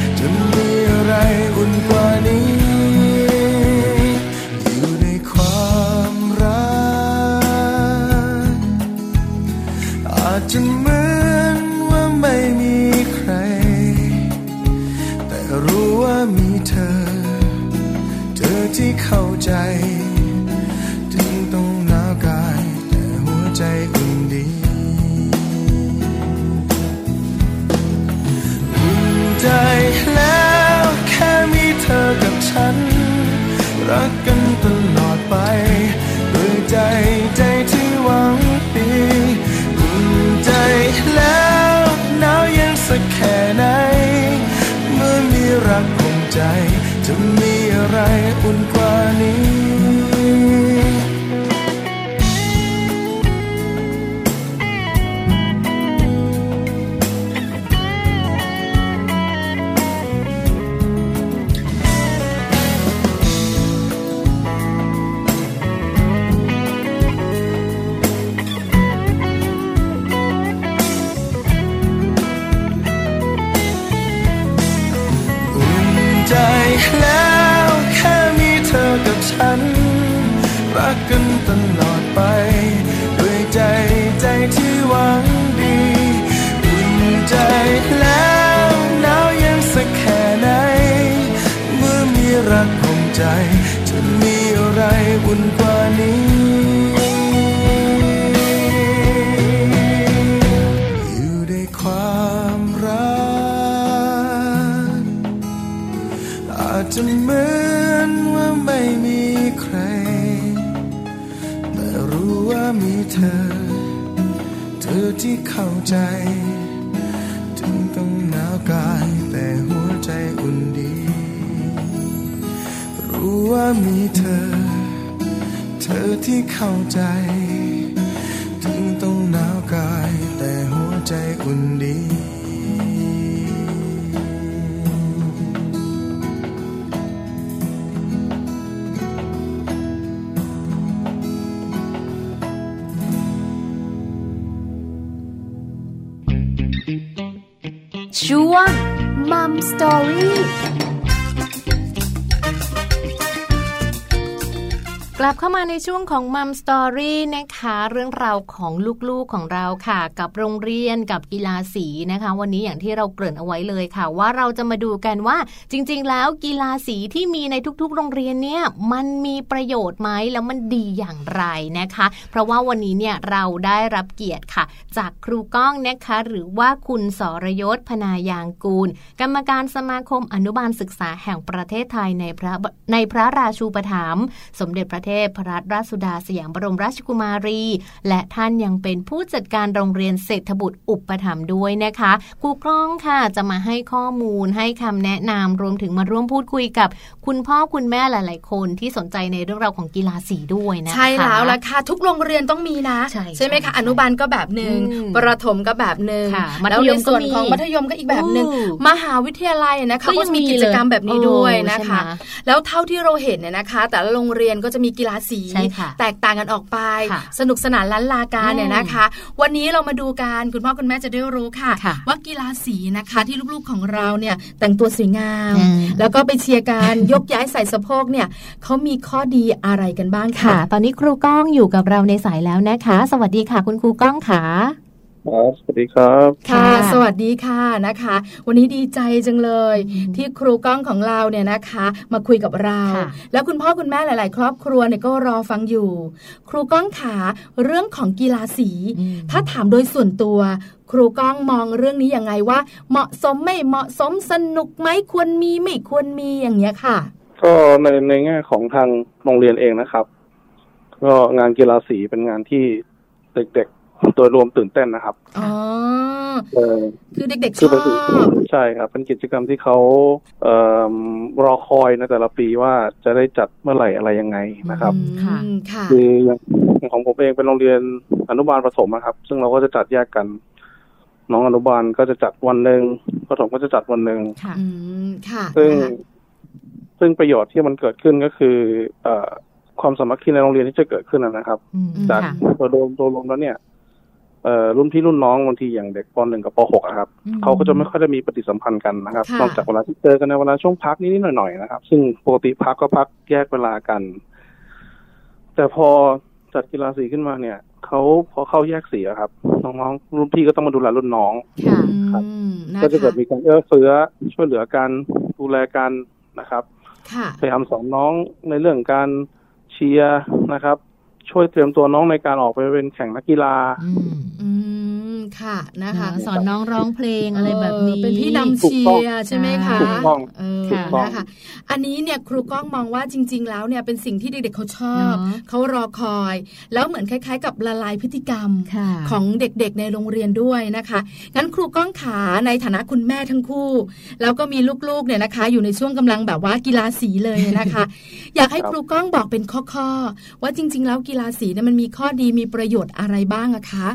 ใจจะมี อุ่นกว่านี้อยู่ในความรักอาจจะเหมือนว่าไม่มีใคร แต่รู้ว่ามีเธอ เธอที่เข้าใจ ถึงต้องหนาวกายแต่หัวใจอุ่นดี รู้ว่ามีเธอ ที่เข้าใจ ถึงต้องหนาวกาย แต่หัวใจอุ่นดี ช่วง Mom Story กลับเข้ามาในช่วงของ Mom Story นะคะ เรื่องราวของลูกๆของเราค่ะ กับโรงเรียนกับกีฬาสีนะคะ วันนี้อย่างที่เราเกริ่นเอาไว้เลยค่ะ ว่าเราจะมาดูกันว่า จริง ๆ แล้วกีฬาสีที่มีในทุกๆ โรงเรียนเนี่ยมันมีประโยชน์ไหมแล้วมันดีอย่างไรนะคะ เพราะว่าวันนี้เนี่ยเราได้รับเกียรติค่ะ จากครูก้องนะคะ หรือว่าคุณสรยศพนายางกูล กรรมการสมาคมอนุบาลศึกษาแห่งประเทศไทยในพระในพระราชูปถัมภ์สมเด็จพระเทพรัตนราชสุดาสยามบรมราชกุมารี และท่านยังเป็นผู้จัดการโรงเรียนเศรษฐบุตรอุปถัมภ์ด้วยนะคะครูก้องค่ะจะมาให้ข้อมูลให้คำแนะนำรวมถึงมาร่วมพูดคุยกับ คุณพ่อคุณแม่หลาย ๆ คนที่สนใจในเรื่องราวของกีฬาสีด้วยนะคะใช่แล้วล่ะค่ะทุกโรงเรียนต้องมีนะ ใช่ไหมคะอนุบาลก็แบบหนึ่งอืมประถมก็แบบหนึ่งค่ะมัธแล้วยในมส่วนก็มีของมัธยมก็อีกแบบหนึ่งอู้มหาวิทยาลัยนะคะก็ก็ยังจะมีมีกิจกรรมแบบนี้ด้วยเลยนะคะใช่ไหมแล้วเท่าที่เราเห็นเนี่ยนะคะ แต่ละโรงเรียนก็จะมีกีฬาสีใช่ค่ะแตกต่างกันออกไปค่ะสนุกสนานล้านลาการเนี่ยอืมนะคะ วันนี้เรามาดูกันคุณพ่อคุณแม่จะได้รู้ค่ะค่ะ ว่ากีฬาสีนะคะที่ลูกๆของเราเนี่ยแต่งตัวสวยงามอืมแล้วก็ไปเชียร์กันยกย้ายใส่สะโพกเนี่ยเขามีข้อดีอะไรกันบ้างค่ะ ตอนนี้ครูก้องอยู่กับเราในสายแล้วนะคะ สวัสดีค่ะ คุณครูก้องค่ะ ครับสวัสดีครับค่ะค่ะ สวัสดีค่ะนะคะ วันนี้ดีใจจังเลยอืมที่ครูก้องของเราเนี่ยนะคะ มาคุยกับเราค่ะแล้วคุณพ่อคุณแม่หลาย ๆ ครอบครัวเนี่ยก็รอฟังอยู่ ครูก้องขาเรื่องของกีฬาสีอืมถ้าถามโดยส่วนตัว ครูก้องมองเรื่องนี้ยังไงว่า เหมาะสมไม่เหมาะสมสนุกไหมควรมีไม่ควรมีอย่างเงี้ยค่ะ ก็ในในแง่ของทางโรงเรียนเองนะครับ ก็งานกีฬาสีเป็นงานที่เด็กๆ โดยรวมตื่นเต้นนะครับอ๋อเออคือเด็กๆชคืออเป็นกิจบใช่ครับ เป็นกิจกรรมที่เขาเอ่อรอคอยในแต่ละปีว่าจะได้จัดเมื่อไหร่อะไรยังไงนะครับค่ะอืมค่ะคืออย่างของผมเองเป็นโรงเรียนอนุบาลประถมนะครับ ซึ่งเราก็จะจัดแยกกัน น้องอนุบาลก็จะจัดวันหนึ่งประถมก็จะจัดวันหนึ่งค่ะอืมค่ะ ซึ่งนะคะซึ่งประโยชน์ที่มันเกิดขึ้นก็คือ เอ่อความสามัคคีในโรงเรียนที่จะเกิดขึ้นนะนะครับอืมจากค่ะโดยรวมโดยรวมแล้วเนี่ย เอ่อรุ่นพี่รุ่นน้องบางทีอย่างเด็กปหนึ่งกับปหกอะครับเขาก็จะไม่ค่อยได้มีปฏิสัมพันธ์กันนะครับ นอกจากเวลาที่เจอกันในเวลาช่วงพักนิดๆหน่อยๆนะครับ ซึ่งปกติพักก็พักแยกเวลากัน แต่พอจัดกีฬาสีขึ้นมาเนี่ยเขาพอเข้าแยกสีครับน้องๆรุ่นพี่ก็ต้องมาดูแลรุ่นน้องครับก็จะเกิดมีการเอื้อเฟื้อช่วยเหลือกันดูแลกันนะครับพยายามสอนน้องในเรื่องการเชียร์นะครับ ช่วยเตรียมตัวน้องในการออกไปเป็นแข่งนักกีฬาอืม ค่ะนะคะสอนน้องร้องเพลงอะไรแบบนี้เป็นพี่นำเชียร์ใช่ไหมคะถูกต้องนะคะอันนี้เนี่ยครูก้องมองว่าจริง ๆ แล้วเนี่ยเป็นสิ่งที่เด็กๆเขาชอบเขารอคอย แล้วเหมือนคล้าย ๆ กับละลายพฤติกรรมของเด็กๆในโรงเรียนด้วยนะคะงั้นครูก้องขาในฐานะคุณแม่ทั้งคู่ แล้วก็มีลูกๆเนี่ยนะคะ อยู่ในช่วงกำลังแบบว่ากีฬาสีเลยนะคะ อยากให้ครูก้องบอกเป็นข้อๆว่าจริง ๆ แล้วกีฬาสีเนี่ยมันมีข้อดีมีประโยชน์อะไรบ้างอะคะ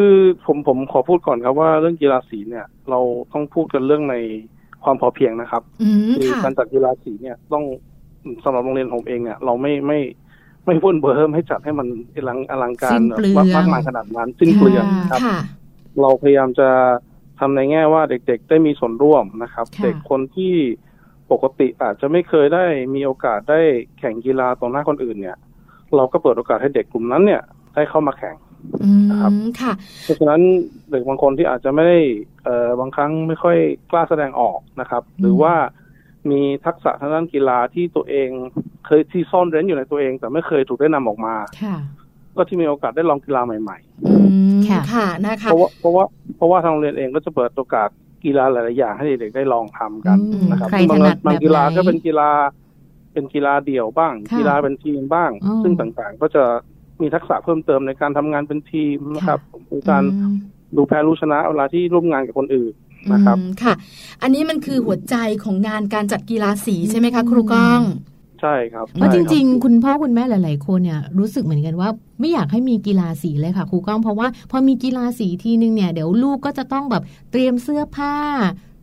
คือผมผมขอพูดก่อนครับว่าเรื่องกีฬาสีเนี่ย เราต้องพูดกันเรื่องในความพอเพียงนะครับคือการจัดกีฬาสีเนี่ยต้องสำหรับโรงเรียนผมเองเนี่ยเราไม่ไม่ไม่พุ่นเบิ่มให้จัดให้มันอลังอลังการมากมายขนาดนั้นสิ้นเปลืองครับ เราพยายามจะทำในแง่ว่าเด็ก ๆ ได้มีส่วนร่วมนะครับ เด็กคนที่ปกติอาจจะไม่เคยได้มีโอกาสได้แข่งกีฬาตรงหน้าคนอื่นเนี่ย เราก็เปิดโอกาสให้เด็กกลุ่มนั้นเนี่ย ได้เข้ามาแข่ง นะครับเพราะฉะนั้นเด็กบางคนที่อาจจะไม่ได้เอ่อบางครั้งไม่ค่อยกล้าแสดงออกนะครับ หรือว่ามีทักษะทางด้านกีฬาที่ตัวเองเคยที่ซ่อนเร้นอยู่ในตัวเอง แต่ไม่เคยถูกได้นำออกมาก็ที่มีโอกาสได้ลองกีฬาใหม่ๆค่ะนะคะเพราะว่าเพราะว่าเพราะว่าทางโรงเรียนเองก็จะเปิดโอกาสกีฬาหลายๆอย่างให้เด็กได้ลองทำกันนะครับบางบางกีฬาก็เป็นกีฬาเป็นกีฬาเดี่ยวบ้าง กีฬาเป็นทีมบ้าง ซึ่งต่างๆ ก็จะ มีทักษะเพิ่มเติมในการทำงานเป็นทีมนะครับการดูแพ้รู้ชนะเวลาที่ร่วมงานกับคนอื่นนะครับค่ะ อันนี้มันคือหัวใจของงานการจัดกีฬาสีใช่ไหมคะครูก้องใช่ครับเพราะจริง ๆ คุณพ่อคุณแม่หลาย ๆ คนเนี่ยรู้สึกเหมือนกันว่า ไม่อยากให้มีกีฬาสีเลยค่ะครูก้องเพราะว่าพอมีกีฬาสีทีนึงเนี่ยเดี๋ยวลูกก็จะต้องแบบเตรียมเสื้อผ้า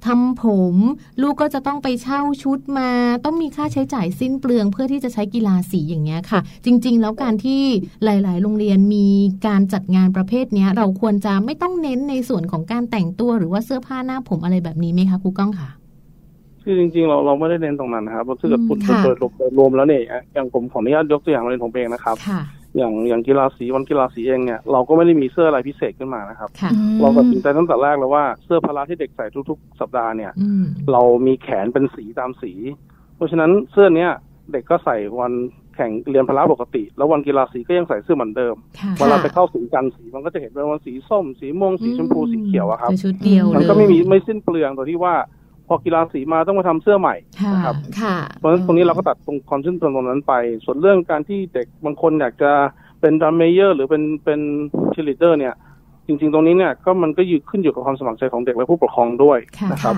ทำผม ลูกก็จะต้องไปเช่าชุดมา ต้องมีค่าใช้จ่ายสิ้นเปลืองเพื่อที่จะใช้กีฬาสีอย่างเงี้ยค่ะ จริง ๆ แล้วการที่หลาย ๆ โรงเรียนมีการจัดงานประเภทเนี้ยเราควรจะไม่ต้องเน้นในส่วนของการแต่งตัวหรือว่าเสื้อผ้าหน้าผมอะไรแบบนี้ไหมคะครูก้องค่ะคือจริงๆเราเราไม่ได้เน้นตรงนั้นนะครับเราถ้าเกิดพูดโดยรวมแล้วเนี่ยอย่างผมขออนุญาตยกตัวอย่างโรงเรียนผมเองนะครับ อย่างอย่างกีฬาสีวันกีฬาสีเองเนี่ยเราก็ไม่ได้มีเสื้ออะไรพิเศษขึ้นมานะครับ เราตัดสินใจตั้งแต่แรกแล้วว่าเสื้อพละที่เด็กใส่ทุก ๆ สัปดาห์เนี่ย เรามีแขนเป็นสีตามสี เพราะฉะนั้นเสื้อเนี้ยเด็กก็ใส่วันแข่งเรียนพละปกติ แล้ววันกีฬาสีก็ยังใส่เสื้อเหมือนเดิมเวลาไปเข้าสีกันสีมันก็จะเห็นเป็นวันสีส้ม สีม่วงสีชมพูสีเขียวอะครับชุดเดียวมันก็ไม่มีไม่สิ้นเปลืองโดยที่ว่า พอกีฬาสีมาต้องมาทำเสื้อใหม่นะครับเพราะฉะนั้นตรงนี้เราก็ตัดตรงความสิ้นเปลืองตรงนั้นไป ส่วนเรื่องการที่เด็กบางคนอยากจะเป็น drum major หรือเป็นเป็นชิลิเดอร์เนี่ย จริง ๆ ตรงนี้เนี่ยก็มันก็ยืขึ้นอยู่กับความสมัครใจของเด็กและผู้ปกครองด้วยนะครับ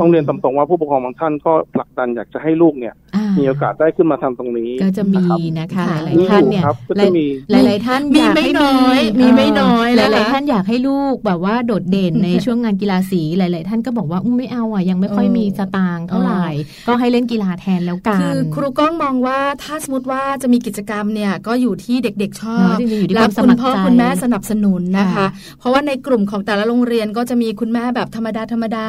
ต้องเรียนตรงๆว่าผู้ปกครองบางท่านก็ผลักดันอยากจะให้ลูกเนี่ยมีโอกาสได้ขึ้นมาทำตรงนี้ ก็จะมีนะคะหลายท่านเนี่ยหลายหลายท่านมีไม่น้อยมีไม่น้อยหลายหลายท่านอยากให้ลูกแบบว่าโดดเด่นในช่วงงานกีฬาสี หลาย ๆ ท่านก็บอกว่าไม่เอาอะยังไม่ค่อยมีสตางค์เท่าไหร่ก็ให้เล่นกีฬาแทนแล้วกันคือครูก้องมองว่าถ้าสมมติว่าจะมีกิจกรรมเนี่ยก็อยู่ที่เด็ก ๆ ชอบแล้วคุณพ่อคุณแม่สนับสนุนนะคะเพราะว่าในกลุ่มของแต่ละโรงเรียนก็จะมีคุณแม่แบบธรรมดาธรรมดา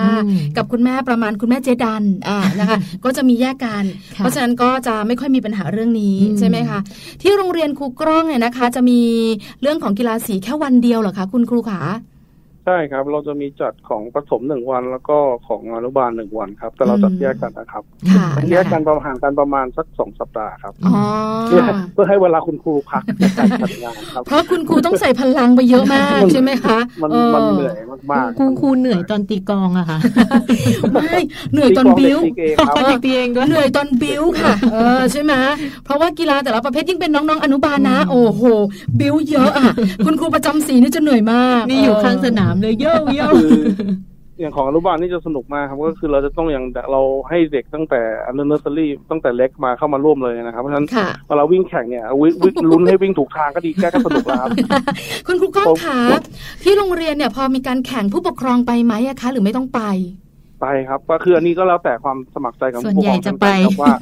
กับคุณแม่ประมาณคุณแม่เจดันอ่านะคะก็จะมีแยกกัน เพราะฉะนั้นก็จะไม่ค่อยมีปัญหาเรื่องนี้ใช่ไหมคะที่โรงเรียนครูกล้องเนี่ยนะคะ จะมีเรื่องของกีฬาสีแค่วันเดียวเหรอคะคุณครูขา ใช่ครับ เราจะมีจัดของผสมหนึ่งวัน แล้วก็ของอนุบาลหนึ่งวันครับ แต่เราจัดแยกกันนะครับแยกกันประมาณกันประมาณสักสองสัปดาห์ครับเพื่อเพื่อให้เวลาคุณครูพักในการจัดงานครับเพราะคุณครูต้องใส่พลังไปเยอะมากใช่ไหมคะมันมันเหนื่อยมากๆคุณครูเหนื่อยตอนตีกองอะค่ะไม่เหนื่อยตอนบิ้วตีเองก็เหนื่อยตอนบิ้วค่ะ เออใช่ไหมเพราะว่ากีฬาแต่ละประเภทยิ่งเป็นน้องๆอนุบาลนะ โอ้โห บิ้วเยอะอะคุณครูประจำสีนี่จะเหนื่อยมากนี่อยู่ข้างสนามเลยเยอะเยอะอย่างของอนุบาลนี่จะสนุกมากครับก็คือเราจะต้องอย่างเราให้เด็กตั้งแต่อันเนอร์เซอรี่ตั้งแต่เล็กมาเข้ามาร่วมเลยนะครับเพราะฉะนั้นพอเราวิ่งแข่งเนี่ยวิ่งลุ้นให้วิ่งถูกทางก็ดีแค่ก็สนุกแล้วครับคุณครูก้องขาที่โรงเรียนเนี่ยพอมีการแข่งผู้ปกครองไปไหมคะ หรือไม่ต้องไปไปครับก็คืออันนี้ก็แล้วแต่ความสมัครใจของผู้ปกครองจะไปว่า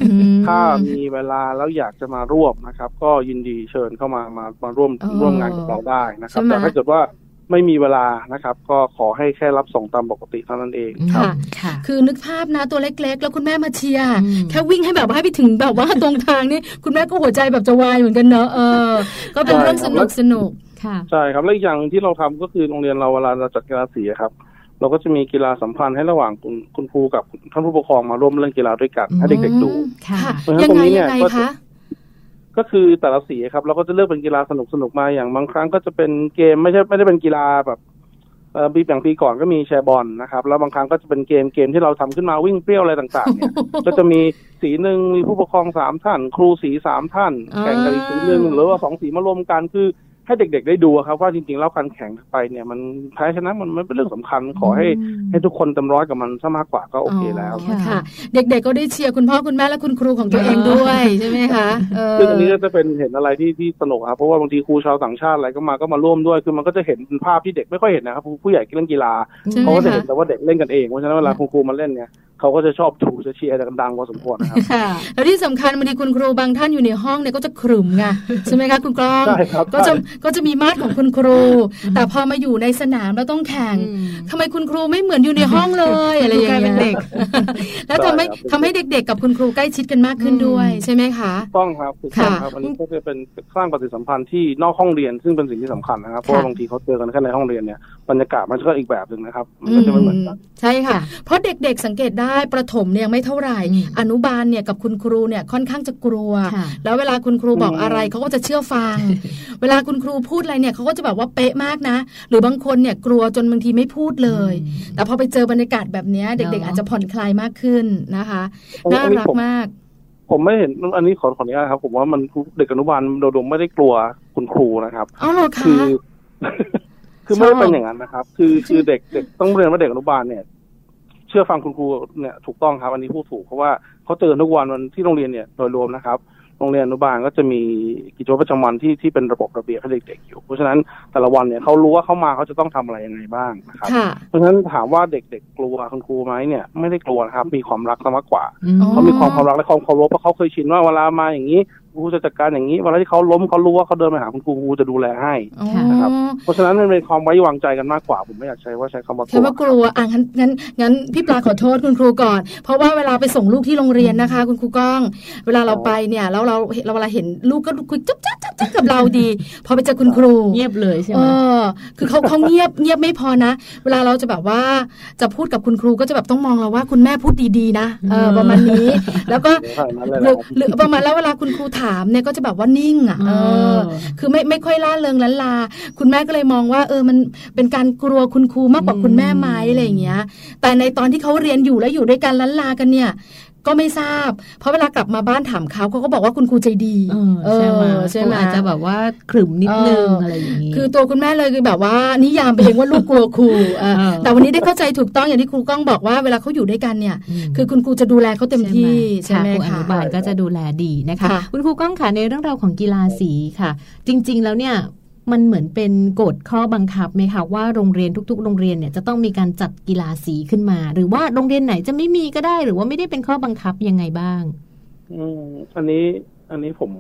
ถ้ามีเวลาแล้วอยากจะมาร่วมนะครับ ก็ยินดีเชิญเข้ามามามาร่วมร่วมงานกับเราได้นะครับ แต่ถ้าเกิดว่า ไม่มีเวลานะครับ ก็ขอให้แค่รับส่งตามปกติเท่านั้นเองค่ะ คือนึกภาพนะตัวเล็กๆ แล้วคุณแม่มาเชียร์แค่วิ่งให้แบบว่าให้ไปถึงแบบว่าตรงทางนี่คุณแม่ก็หัวใจแบบจะวายเหมือนกันเนอะเออ ก็เป็นเรื่องสนุกสนุกค่ะใช่ครับ และอีกอย่างที่เราทำก็คือโรงเรียนเราเวลาเราจัดกีฬาสีครับเราก็จะมีกีฬาสัมพันธ์ให้ระหว่างคุณคุณครูกับท่านผู้ปกครองมาร่วมเล่นกีฬาด้วยกันให้เด็กๆดูค่ะยังไงยังไงคะ ก็คือแต่ละสีครับเราก็จะเลือกเป็นกีฬาสนุกสนุกมาอย่างบางครั้งก็จะเป็นเกมไม่ใช่ไม่ได้เป็นกีฬาแบบเออปีอย่างปีก่อนก็มีแชร์บอลนะครับ แล้วบางครั้งก็จะเป็นเกมเกมที่เราทำขึ้นมาวิ่งเปรี้ยวอะไรต่างๆเนี่ยก็จะมีสีหนึ่งมีผู้ปกครองสามท่าน ครูสีสามท่าน แข่งกันอีกสีหนึ่งหรือว่าสองสีมารวมกันคือ ให้เด็กๆได้ดูครับว่าจริงๆแล้วการแข่งไปเนี่ยมันแพ้ชนะมันไม่เป็นเรื่องสำคัญขอให้ให้ทุกคนเต็มร้อยกับมันซะมากกว่าก็โอเคแล้วค่ะ เด็กๆก็ได้เชียร์คุณพ่อคุณแม่และคุณครูของตัวเองด้วยใช่ไหมคะซึ่งอันนี้ก็จะเป็นเห็นอะไรที่ที่สนุกครับเพราะว่าบางทีครูชาวต่างชาติอะไรก็มาก็มาร่วมด้วยคือมันก็จะเห็นภาพที่เด็กไม่ค่อยเห็นนะครับผู้ใหญ่เล่นกีฬาเขาก็จะเห็นแต่ว่าเด็กเล่นกันเองเพราะฉะนั้นเวลาครูมาเล่นเนี่ยเขาก็จะชอบถูจะเชียร์ดังพอสมควรนะครับค่ะแล้วที่สำคัญบางทีคุณครูบางท่านอยู่ในห้องเนี่ยก็จะขรึมไงใช่ไหมคะคุณกล้องใช่ครับก็จะก็จะมีมาตรของคุณครู แต่พอมาอยู่ในสนามแล้วต้องแข่งทำไมคุณครูไม่เหมือนอยู่ในห้องเลยอะไรอย่างเงี้ยเด็ก แล้วทำให้ทำให้เด็ก ๆ กับคุณครูใกล้ชิดกันมากขึ้นด้วยใช่ไหมคะต้องครับถูกต้องครับอันนี้ก็จะเป็นสร้างปฏิสัมพันธ์ที่นอกห้องเรียนซึ่งเป็นสิ่งที่สำคัญนะครับเพราะบางทีเขาเจอกันแค่ในห้องเรียนเนี่ย บรรยากาศมันก็อีกแบบหนึ่งนะครับ มันก็จะไม่เหมือนกันใช่ค่ะ เพราะเด็กๆสังเกตได้ประถมเนี่ยไม่เท่าไหร่ อนุบาลเนี่ยกับคุณครูเนี่ยค่อนข้างจะกลัว แล้วเวลาคุณครูบอกอะไรเขาก็จะเชื่อฟัง เวลาคุณครูพูดอะไรเนี่ยเขาก็จะแบบว่าเป๊ะมากนะ หรือบางคนเนี่ยกลัวจนบางทีไม่พูดเลย แต่พอไปเจอบรรยากาศแบบนี้เด็ก ๆ อาจจะผ่อนคลายมากขึ้นนะคะน่ารักมากผมไม่เห็นอันนี้ขอขออนุญาตครับ ผมว่ามันเด็กอนุบาลโดยไม่ได้กลัวคุณครูนะครับอ๋อเหรอคะคือ คือไม่ได้เป็นอย่างนั้นนะครับ คือคือเด็กเด็กต้องเรียนว่าเด็กอนุบาลเนี่ย เชื่อฟังคุณครูเนี่ยถูกต้องครับ อันนี้พูดถูกเพราะว่าเขาเตือนทุกวันวันที่โรงเรียนเนี่ยโดยรวมนะครับโรงเรียนอนุบาลก็จะมีกิจวัตรประจำวันที่ที่เป็นระบบระเบียบให้เด็กๆอยู่ เพราะฉะนั้นแต่ละวันเนี่ยเขารู้ว่าเขามาเขาจะต้องทำอะไรยังไงบ้างนะครับ เพราะฉะนั้นถามว่าเด็กๆกลัวคุณครูไหมเนี่ยไม่ได้กลัวนะครับ มีความรักมากกว่าเขามีความความรักและความเคารพเพราะเขาเคยชินว่าเวลามาอย่างนี้ ครูจะจัดการอย่างนี้เวลาที่เขาล้มเขารู้ว่าเขาเดินไปหาคุณครูครูจะดูแลให้นะครับเพราะฉะนั้นมันเป็นความไว้วางใจกันมากกว่าผมไม่อยากใช้ว่าใช้คำว่าใช่ว่ากลัวอะงั้นงั้นงั้นพี่ปลาขอโทษคุณครูก่อน เพราะว่าเวลาไปส่งลูกที่โรงเรียนนะคะ คุณครูก้อง เวลาเราไปเนี่ยแล้วเราเราเวลาเห็นลูกก็คุยจุ๊บจ๊บจ๊บจ๊บกับเราดี พอไปเจอคุณครู เงียบเลยใช่ไหมคือเขาเขาเงียบเงียบไม่พอนะ เวลาเราจะแบบว่าจะพูดกับคุณครูก็จะแบบต้องมองเราว่าคุณแม่พูดดีๆนะเออประมาณนี้ แล้วก็หรือประมาณแล้วเวลาคุณครูถามเนี่ยก็จะแบบว่านิ่งอะเออ คือไม่ไม่ค่อยล่าเริงลันลา คุณแม่ก็เลยมองว่า เออมันเป็นการกลัวคุณครูมากกว่าคุณแม่ไหมอะไรอย่างเงี้ย แต่ในตอนที่เขาเรียนอยู่แล้วอยู่ด้วยกันลันลากันเนี่ย ก็ไม่ทราบ เพราะเวลากลับมาบ้านถามเขาเขาก็บอกว่าคุณครูใจดีใช่ไหมใช่ไหมอาจจะแบบว่าขรึมนิดนึงอะไรอย่างนี้คือตัวคุณแม่เลยคือแบบว่านิยามไปเองว่าลูกกลัวครูแต่วันนี้ได้เข้าใจถูกต้องอย่างที่ครูก้องบอกว่าเวลาเขาอยู่ด้วยกันเนี่ย คือคุณครูจะดูแลเขาเต็มที่ใช่ไหมคะอนุบาลก็จะดูแลดีนะคะ คุณครูก้องค่ะในเรื่องราวของกีฬาสีค่ะ จริง ๆ แล้วเนี่ย มันเหมือนเป็นกฎข้อบังคับไหมคะว่าโรงเรียนทุก ๆ โรงเรียนเนี่ยจะต้องมีการจัดกีฬาสีขึ้นมา หรือว่าโรงเรียนไหนจะไม่มีก็ได้ หรือว่าไม่ได้เป็นข้อบังคับยังไงบ้าง อืมอันนี้อันนี้ผม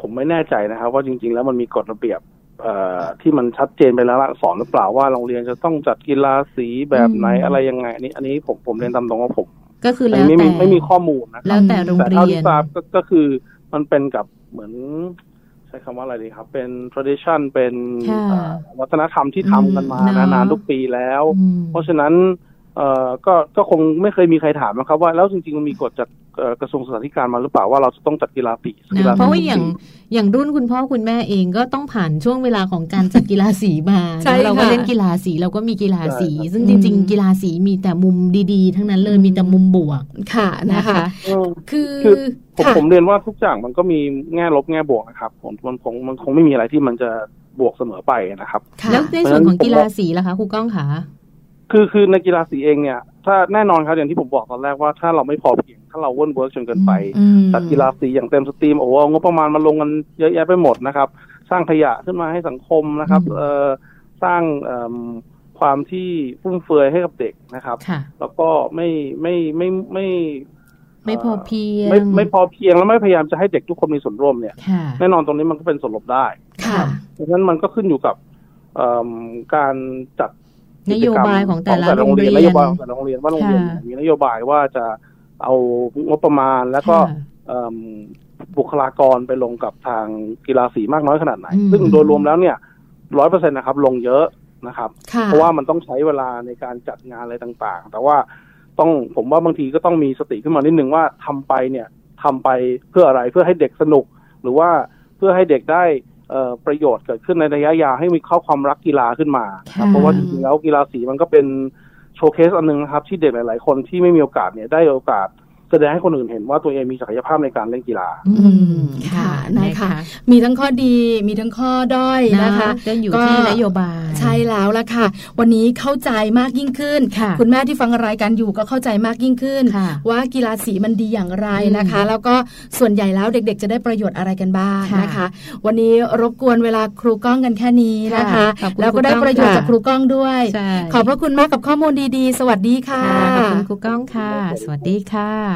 ผมไม่แน่ใจนะครับ ว่าจริง ๆ แล้วมันมีกฎระเบียบเอ่อที่มันชัดเจนไปแล้วสอนหรือเปล่าว่าโรงเรียนจะต้องจัดกีฬาสีแบบไหนอะไรยังไงอันนี้ อันนี้ผมผมเรียนตามตรงว่าผมก็คือแล้วแต่ไม่มีไม่มีข้อมูลนะแล้วแต่โรงเรียนแต่เท่าที่ทราบก็คือมันเป็นกับเหมือนใช้คำว่าอะไรดีครับ เป็น tradition เป็นวัฒนธรรมที่ทำกันมานานๆทุกปีแล้ว เพราะฉะนั้นเอ่อก็ก็คงไม่เคยมีใครถามนะครับว่าแล้วจริงๆมันมีกฎจาก กระทรวงศึกษาธิการมาหรือเปล่าว่าเราจะต้องจัดกีฬาปีเพราะว่าอย่างอย่างรุ่นคุณพ่อคุณแม่เองก็ต้องผ่านช่วงเวลาของการจัดกีฬาสีมาเราก็เล่นกีฬาสีเราก็มีกีฬาสี ซึ่งจริง ๆ กีฬาสีมีแต่มุมดีๆ ทั้งนั้นเลยมีแต่มุมบวกค่ะนะคะ คือผมผมเรียนว่าทุกอย่างมันก็มีแง่ลบแง่บวกนะครับผมมันคงมันคงไม่มีอะไรที่มันจะบวกเสมอไปนะครับแล้วในส่วนของกีฬาสีล่ะคะครูก้องคะคือคือในกีฬาสีเองเนี่ยถ้าแน่นอนครับอย่างที่ผมบอกตอนแรกว่าถ้าเราไม่พอเพียง ถ้าเราเวิร์นเวิร์กจนเกินไปจัดกีฬาสีอย่างเต็ม steam โอ้โหงบประมาณมาลงกันเยอะแยะไปหมดนะครับ สร้างขยะขึ้นมาให้สังคมนะครับเอ่อสร้างความที่ฟุ่มเฟือยให้กับเด็กนะครับ แล้วก็ไม่ไม่ไม่ไม่ไม่พอเพียงไม่ไม่พอเพียงแล้วไม่พยายามจะให้เด็กทุกคนมีส่วนร่วมเนี่ย แน่นอนตรงนี้มันก็เป็นส่วนลบได้เพราะฉะนั้นมันก็ขึ้นอยู่กับการจัดนโยบายของแต่ละโรงเรียนนโยบายของแต่ละโรงเรียนว่าโรงเรียนมีนโยบายว่าจะ เอางบประมาณแล้วก็บุคลากรไปลงกับทางกีฬาสีมากน้อยขนาดไหน ซึ่งโดยรวมแล้วเนี่ยร้อยเปอร์เซ็นนะครับ ลงเยอะนะครับ เพราะว่ามันต้องใช้เวลาในการจัดงานอะไรต่างๆ แต่ว่าต้องผมว่าบางทีก็ต้องมีสติขึ้นมานิดนึงว่าทำไปเนี่ยทำไปเพื่ออะไรเพื่อให้เด็กสนุก หรือว่าเพื่อให้เด็กได้ประโยชน์เกิดขึ้นในระยะยาวให้มีข้อความรักกีฬาขึ้นมา เพราะว่าจริงๆแล้วกีฬาสีมันก็เป็น โชว์เคสอันนึงนะครับ ที่เด็กหลาย ๆ คนที่ไม่มีโอกาสเนี่ยได้โอกาส แสดงให้คนอื่นเห็นว่าตัวเองมีศักยภาพในการเล่นกีฬา อืมค่ะนะคะ มีทั้งข้อดีมีทั้งข้อด้อยนะคะก็อยู่ที่นโยบาย ใช่แล้วละค่ะ วันนี้เข้าใจมากยิ่งขึ้นคุณแม่ที่ฟังรายการอยู่ก็เข้าใจมากยิ่งขึ้น ว่ากีฬาสีมันดีอย่างไรนะคะ แล้วก็ส่วนใหญ่แล้วเด็กๆ จะได้ประโยชน์อะไรกันบ้างนะคะ วันนี้รบกวนเวลาครูก้องกันแค่นี้นะคะ แล้วก็ได้ประโยชน์จากครูก้องด้วย ขอบพระคุณมากกับข้อมูลดีๆ สวัสดีค่ะขอบคุณครูก้องค่ะ สวัสดีค่ะ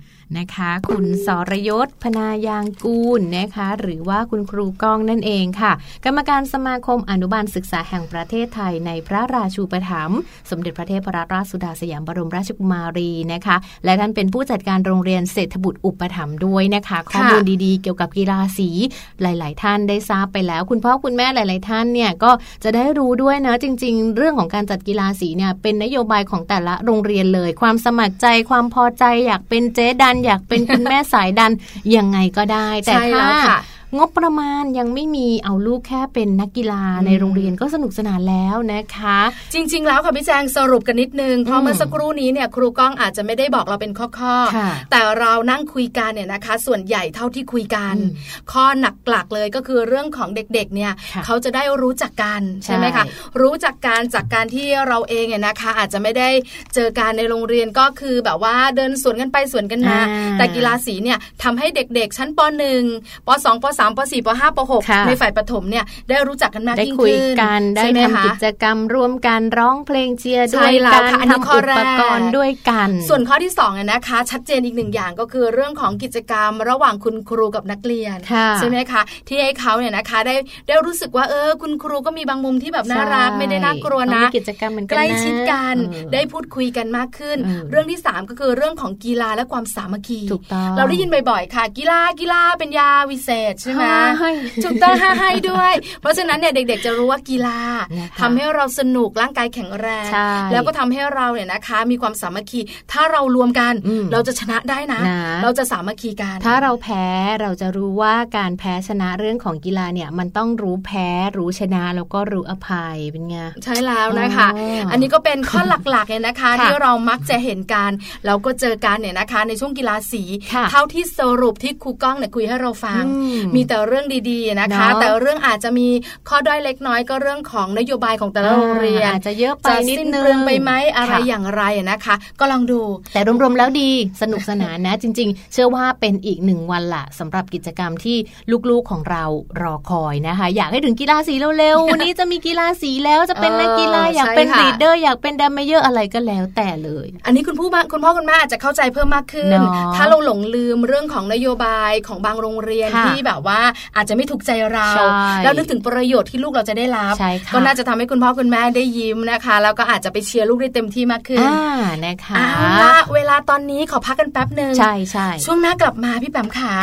นะคะ คุณสรยศพนายางกูลนะคะ หรือว่าคุณครูกองนั่นเองค่ะ กรรมการสมาคมอนุบาลศึกษาแห่งประเทศไทยในพระราชูปถัมภ์สมเด็จพระเทพรัตนราชสุดาสยามบรมราชกุมารีนะคะ และท่านเป็นผู้จัดการโรงเรียนเศรษฐบุตรอุปถัมภ์ด้วยนะคะ ข้อมูลดีๆ เกี่ยวกับกีฬาสีหลาย ๆ ท่านได้ทราบไปแล้ว คุณพ่อคุณแม่หลาย ๆ ท่านเนี่ยก็จะได้รู้ด้วยนะจริง ๆ เรื่องของการจัดกีฬาสีเนี่ยเป็นนโยบายของแต่ละโรงเรียนเลย ความสมัครใจความพอใจอยากเป็นเจ๊ดันอยากเป็นคุณแม่สายดันยังไงก็ได้ แต่ถ้า งบประมาณยังไม่มีเอาลูกแค่เป็นนักกีฬาในโรงเรียนก็สนุกสนานแล้วนะคะ จริง ๆ แล้วค่ะพี่แจงสรุปกันนิดนึงเพราะเมื่อสักครู่นี้เนี่ยครูก้องอาจจะไม่ได้บอกเราเป็นข้อๆแต่เรานั่งคุยกันเนี่ยนะคะ ส่วนใหญ่เท่าที่คุยกัน ข้อหนักหลักเลยก็คือเรื่องของเด็กๆเนี่ยเขาจะได้รู้จักกันใช่ไหมคะรู้จักการจากการที่เราเองเนี่ยนะคะ อาจจะไม่ได้เจอการในโรงเรียนก็คือแบบว่าเดินสวนกันไปสวนกันมา แต่กีฬาสีเนี่ยทำให้เด็กๆ ชั้นป .1 ป .2 ป .3 3ป .4 ป .5 ป .6 ในฝ่ายปฐมเนี่ยได้รู้จักกันมากยิ่งขึ้นได้คุยกันได้ทำกิจกรรมร่วมกันร้องเพลงเชียร์ด้วยกันทำอุปกรณ์ด้วยกัน ส่วนข้อที่2เนี่ยนะคะ ชัดเจนอีกหนึ่งอย่างก็คือเรื่องของกิจกรรมระหว่างคุณครูกับนักเรียนใช่ไหมคะที่ให้เขาเนี่ยนะคะได้ได้รู้สึกว่าเออ คุณครูก็มีบางมุมที่แบบน่ารักไม่ได้น่ากลัวนะกิจกรรมเหมือนกันใกล้ชิดกันได้พูดคุยกันมากขึ้น เรื่องที่ 3 ก็คือเรื่องของกีฬาและความสามัคคีเราได้ยินบ่อยๆค่ะ กีฬากีฬาเป็นยาวิเศษใช่ไหมถูกต้องให้ด้วย เพราะฉะนั้นเนี่ยเด็ก ๆ จะรู้ว่ากีฬาทำให้เราสนุกร่างกายแข็งแรง แล้วก็ทำให้เราเนี่ยนะคะ มีความสามัคคี ถ้าเรารวมกันเราจะชนะได้นะ เราจะสามัคคีกัน ถ้าเราแพ้เราจะรู้ว่าการแพ้ชนะเรื่องของกีฬาเนี่ยมันต้องรู้แพ้รู้ชนะแล้วก็รู้อภัยเป็นไงใช่แล้วนะคะ อันนี้ก็เป็นข้อหลักๆเนี่ยนะคะ ที่เรามักจะเห็นกันเราก็เจอกันเนี่ยนะคะ ในช่วงกีฬาสีเท่าที่สรุปที่ครูก้องเนี่ยคุยให้เราฟัง มีแต่เรื่องดีนะคะ แต่เรื่องอาจจะมีข้อด้อยเล็กน้อยก็เรื่องของนโยบายของแต่ละโรงเรียนอาจจะเยอะไปนิดนึงไปไหมอะไรอย่างไรนะคะ ก็ลองดู แต่รวมๆแล้วดีสนุกสนานนะ จริง ๆ เชื่อว่าเป็นอีกหนึ่งวันละสำหรับกิจกรรมที่ลูกๆของเรารอคอยนะคะ อยากให้ถึงกีฬาสีเร็วๆวันนี้จะมีกีฬาสีแล้วจะเป็นนักกีฬาอยากเป็น leader อยากเป็น drum major อะไรก็แล้วแต่เลย อันนี้คุณผู้คุณพ่อคุณแม่อาจจะเข้าใจเพิ่มมากขึ้น ถ้าเราหลงลืมเรื่องของนโยบายของบางโรงเรียนที่แบบว่าอาจจะไม่ถูกใจเรา แล้วนึกถึงประโยชน์ที่ลูกเราจะได้รับ ก็น่าจะทำให้คุณพ่อคุณแม่ได้ยิ้มนะคะ แล้วก็อาจจะไปเชียร์ลูกได้เต็มที่มากขึ้นนะคะเอาละเวลาตอนนี้ขอพักกันแป๊บหนึ่งใช่ใช่ช่วงหน้ากลับมาพี่แปมขา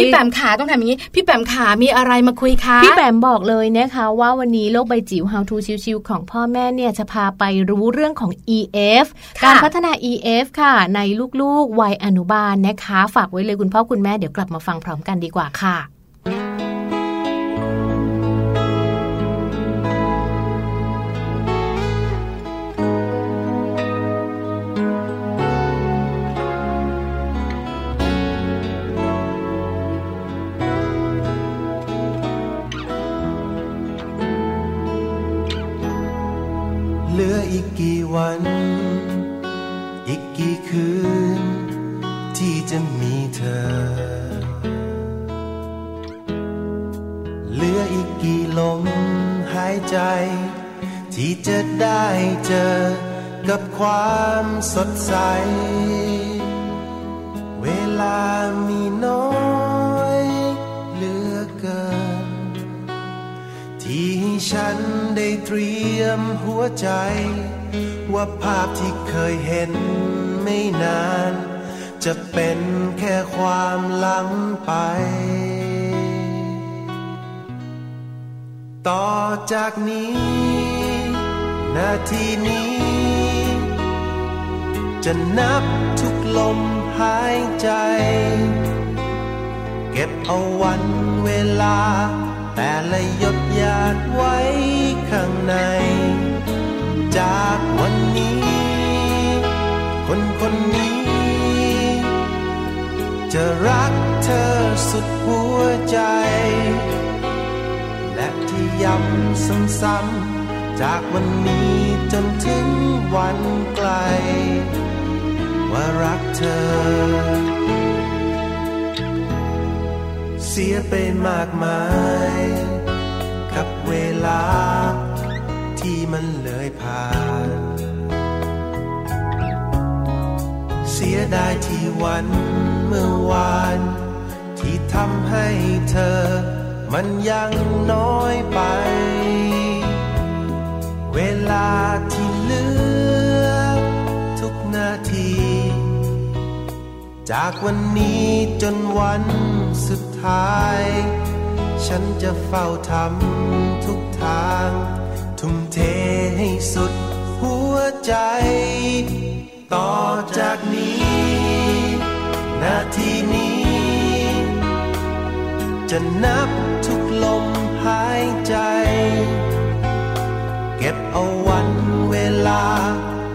พี่แปมขาต้องทำอย่างนี้ พี่แปมขามีอะไรมาคุยคะพี่แปมบอกเลยนะคะว่าวันนี้โลกใบจิ๋ว How to ชิวๆของพ่อแม่เนี่ยจะพาไปรู้เรื่องของ EF การพัฒนา EF ค่ะ ในลูกๆวัยอนุบาลนะคะ ฝากไว้เลยคุณพ่อคุณแม่เดี๋ยวกลับมาฟังพร้อมกันดีกว่าค่ะ จะนับทุกลมหายใจ เก็บเอาวันเวลา แต่ละหยดหยาดไว้ข้างใน จากวันนี้ คนคนนี้ จะรักเธอสุดหัวใจ และที่ย้ำซ้ำๆจากวันนี้จนถึงวันไกล ว่ารักเธอ เสียไปมากมาย กับเวลา ที่มันเลยผ่าน เสียดายที่วันเมื่อวาน ที่ทำให้เธอ มันยังน้อยไป เวลาที่เหลือ จากวันนี้จนวันสุดท้าย ฉันจะเฝ้าทำทุกทาง ทุ่มเทให้สุดหัวใจ ต่อจากนี้ นาทีนี้ จะนับทุกลมหายใจ เก็บเอาวันเวลา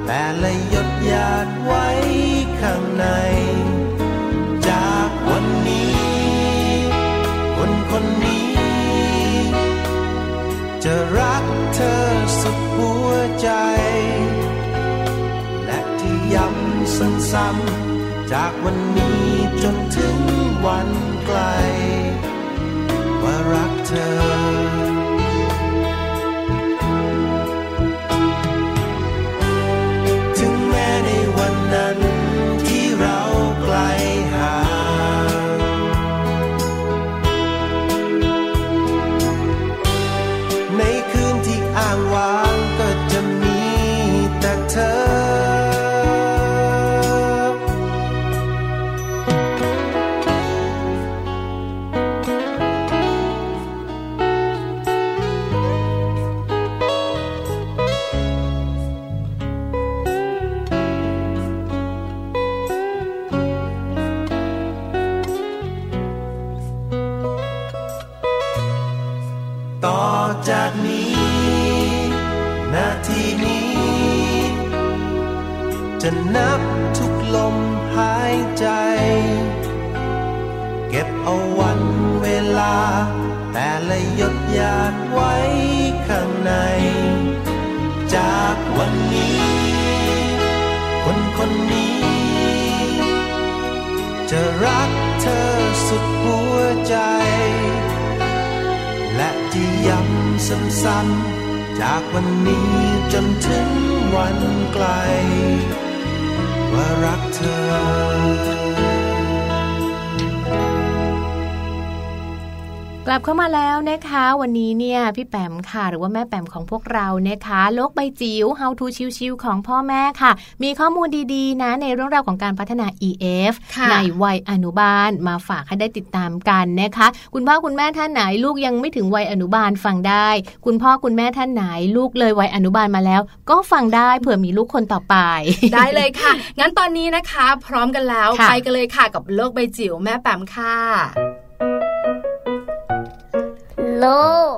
แต่ละหยดหยาดไว้ข้างใน ซ้ำจากวันนี้จนถึงวันไกลว่ารักเธอ ค่ะ หรือว่าแม่แปมของพวกเรานะคะ โลกใบจิ๋ว How to ชิวๆของพ่อแม่ค่ะ มีข้อมูลดีๆ นะ ในเรื่องราวของการพัฒนา EF ในวัยอนุบาลมาฝากให้ได้ติดตามกันนะคะ คุณพ่อคุณแม่ท่านไหนลูกยังไม่ถึงวัยอนุบาลฟังได้ คุณพ่อคุณแม่ท่านไหนลูกเลยวัยอนุบาลมาแล้ว ก็ฟังได้เผื่อมีลูกคนต่อไป ได้เลยค่ะ งั้นตอนนี้นะคะ พร้อมกันแล้วไปกันเลยค่ะกับโลกใบจิ๋วแม่แปมค่ะโลก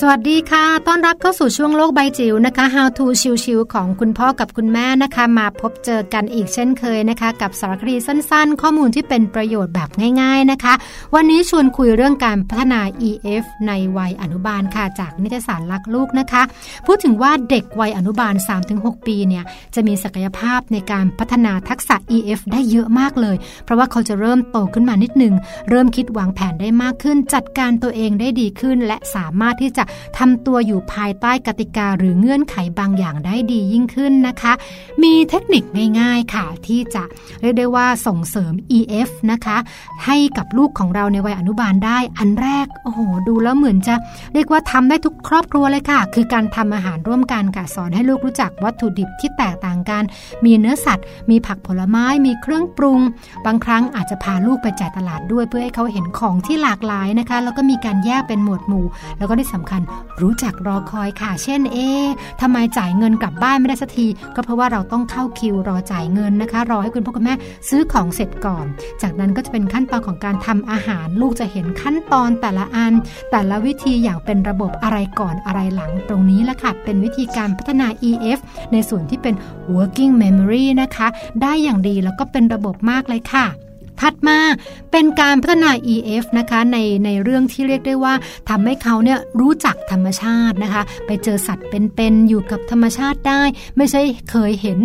สวัสวัสดีค่ะ ต้อนรับเข้าสู่ช่วงโลกใบจิ๋วนะคะ How to ชิวๆของคุณพ่อกับคุณแม่นะคะ มาพบเจอกันอีกเช่นเคยนะคะ กับสารคดีสั้นๆ ข้อมูลที่เป็นประโยชน์แบบง่ายๆนะคะ วันนี้ชวนคุยเรื่องการพัฒนา EF ในวัยอนุบาลค่ะ จากนิตยสารรักลูกนะคะ พูดถึงว่าเด็กวัยอนุบาล 3-6 ปีเนี่ย จะมีศักยภาพในการพัฒนาทักษะ EF ได้เยอะมากเลย เพราะว่าเขาจะเริ่มโตขึ้นมานิดนึง เริ่มคิดวางแผนได้มากขึ้น จัดการตัวเองได้ดีขึ้น และสามารถที่จะทำตัวอยู่ภายใต้กติกาหรือเงื่อนไขบางอย่างได้ดียิ่งขึ้นนะคะ มีเทคนิคง่ายๆค่ะ ที่จะเรียกได้ว่าส่งเสริม EF นะคะ ให้กับลูกของเราในวัยอนุบาลได้อันแรก โอ้โห ดูแล้วเหมือนจะเรียกว่าทำได้ทุกครอบครัวเลยค่ะ คือการทำอาหารร่วมกันค่ะสอนให้ลูกรู้จักวัตถุดิบที่แตกต่างกัน มีเนื้อสัตว์ มีผักผลไม้ มีเครื่องปรุง บางครั้งอาจจะพาลูกไปจ่ายตลาดด้วยเพื่อให้เขาเห็นของที่หลากหลายนะคะ แล้วก็มีการแยกเป็นหมวดหมู่ แล้วก็ที่สำคัญรู้จักรอคอยค่ะ เช่น เอ๊ทำไมจ่ายเงินกลับบ้านไม่ได้สักที ก็เพราะว่าเราต้องเข้าคิวรอจ่ายเงินนะคะ รอให้คุณพ่อคุณแม่ซื้อของเสร็จก่อน จากนั้นก็จะเป็นขั้นตอนของการทำอาหาร ลูกจะเห็นขั้นตอนแต่ละอัน แต่ละวิธีอย่างเป็นระบบอะไรก่อนอะไรหลังตรงนี้ละค่ะ เป็นวิธีการพัฒนา EF ในส่วนที่เป็น working memory นะคะ ได้อย่างดีแล้วก็เป็นระบบมากเลยค่ะ ถัดมาเป็นการพัฒนา EF นะคะในในเรื่องที่เรียกได้ว่าทำให้เขาเนี่ยรู้จักธรรมชาตินะคะ ไปเจอสัตว์เป็นๆอยู่กับธรรมชาติได้ ไม่ใช่เคยเห็น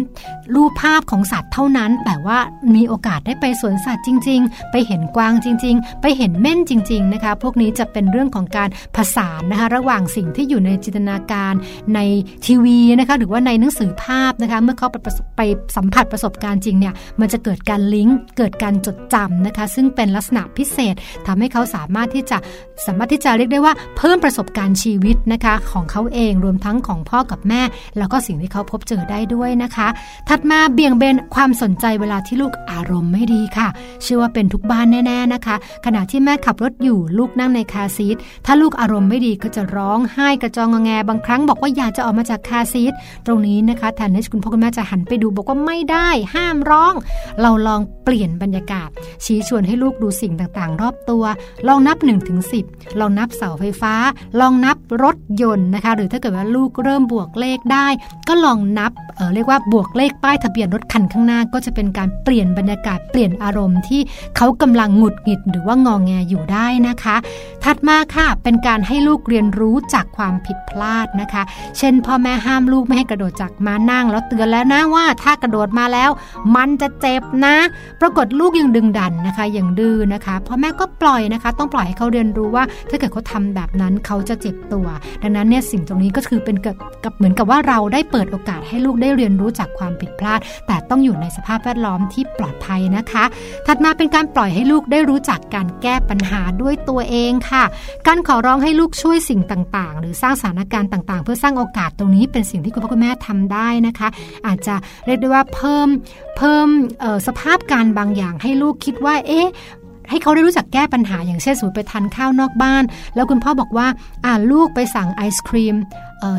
รูปภาพของสัตว์เท่านั้น แต่ว่ามีโอกาสได้ไปสวนสัตว์จริง ๆ ไปเห็นกวางจริง ๆ ไปเห็นเม่นจริง ๆ นะคะ พวกนี้จะเป็นเรื่องของการผสานนะคะ ระหว่างสิ่งที่อยู่ในจินตนาการในทีวีนะคะ หรือว่าในหนังสือภาพนะคะ เมื่อเขาไปไปสัมผัสประสบการณ์จริงเนี่ย มันจะเกิดการลิงก์ เกิดการจดจำนะคะ ซึ่งเป็นลักษณะพิเศษทำให้เขาสามารถที่จะสามารถที่จะเรียกได้ว่าเพิ่มประสบการณ์ชีวิตนะคะของเขาเอง รวมทั้งของพ่อกับแม่ แล้วก็สิ่งที่เขาพบเจอได้ด้วยนะคะถัดมาเบี่ยงเบนความสนใจเวลาที่ลูกอารมณ์ไม่ดีค่ะ เชื่อว่าเป็นทุกบ้านแน่ ๆนะคะ ขณะที่แม่ขับรถอยู่ลูกนั่งในคาซีทถ้าลูกอารมณ์ไม่ดีก็จะร้องไห้กระจองงแงบางครั้งบอกว่าอยากจะออกมาจากคาซีทตรงนี้นะคะแทนที่คุณพ่อคุณแม่จะหันไปดูบอกว่าไม่ได้ ห้ามร้อง เราลองเปลี่ยนบรรยากาศ ชี้ชวนให้ลูกดูสิ่งต่างๆ รอบตัว ลองนับ1นถึงสิลองนับเสาไฟฟ้า ลองนับรถยนต์นะคะ หรือถ้าเกิดว่าลูกเริ่มบวกเลขได้ ก็ลองนับเเรียกว่าบวกเลขป้ายทะเบียนรถคันข้างหน้าก็จะเป็นการเปลี่ยนบรรยากาศเปลี่ยนอารมณ์ที่เขากำลังหงุดหงิดหรือว่างองแงอยู่ได้นะคะ ถัดมาค่ะเป็นการให้ลูกเรียนรู้จากความผิดพลาดนะคะ เช่น พ่อแม่ห้ามลูกไม่ให้กระโดดจากม้านั่ง แล้วเตือนแล้วนะว่าถ้ากระโดดมาแล้ว มันจะเจ็บนะ ปรากฏลูกยังดึงดันนะคะยังดื้อนะคะพ่อแม่ก็ปล่อยนะคะ ต้องปล่อยให้เขาเรียนรู้ว่า ถ้าเกิดเขาทาแบบนั้นเขาจะเจ็บตัว ดังนั้นเนี่ยสิ่งตรงนี้ก็คือเป็นกับเหมือนกับว่าเราได้เปิดโอกาสให้ลูกได้เรียนรู้จากความผิดพลาด แต่ต้องอยู่ในสภาพแวดล้อมที่ปลอดภัยนะคะ ถัดมาเป็นการปล่อยให้ลูกได้รู้จักการแก้ปัญหาด้วยตัวเองค่ะ การขอร้องให้ลูกช่วยสิ่งต่างๆ หรือสร้างสถานการณ์ต่างๆ เพื่อสร้างโอกาสตรงนี้เป็นสิ่งที่คุณพ่อคุณแม่ทำได้นะคะ อาจจะเรียกได้ว่าเพิ่มเพิ่มสภาพการบางอย่างให้ลูกคิดว่า เอ๊ะ ให้เขาได้รู้จักแก้ปัญหาอย่างเช่นสมมติไปทานข้าวนอกบ้าน แล้วคุณพ่อบอกว่าอ่าลูกไปสั่งไอศครีม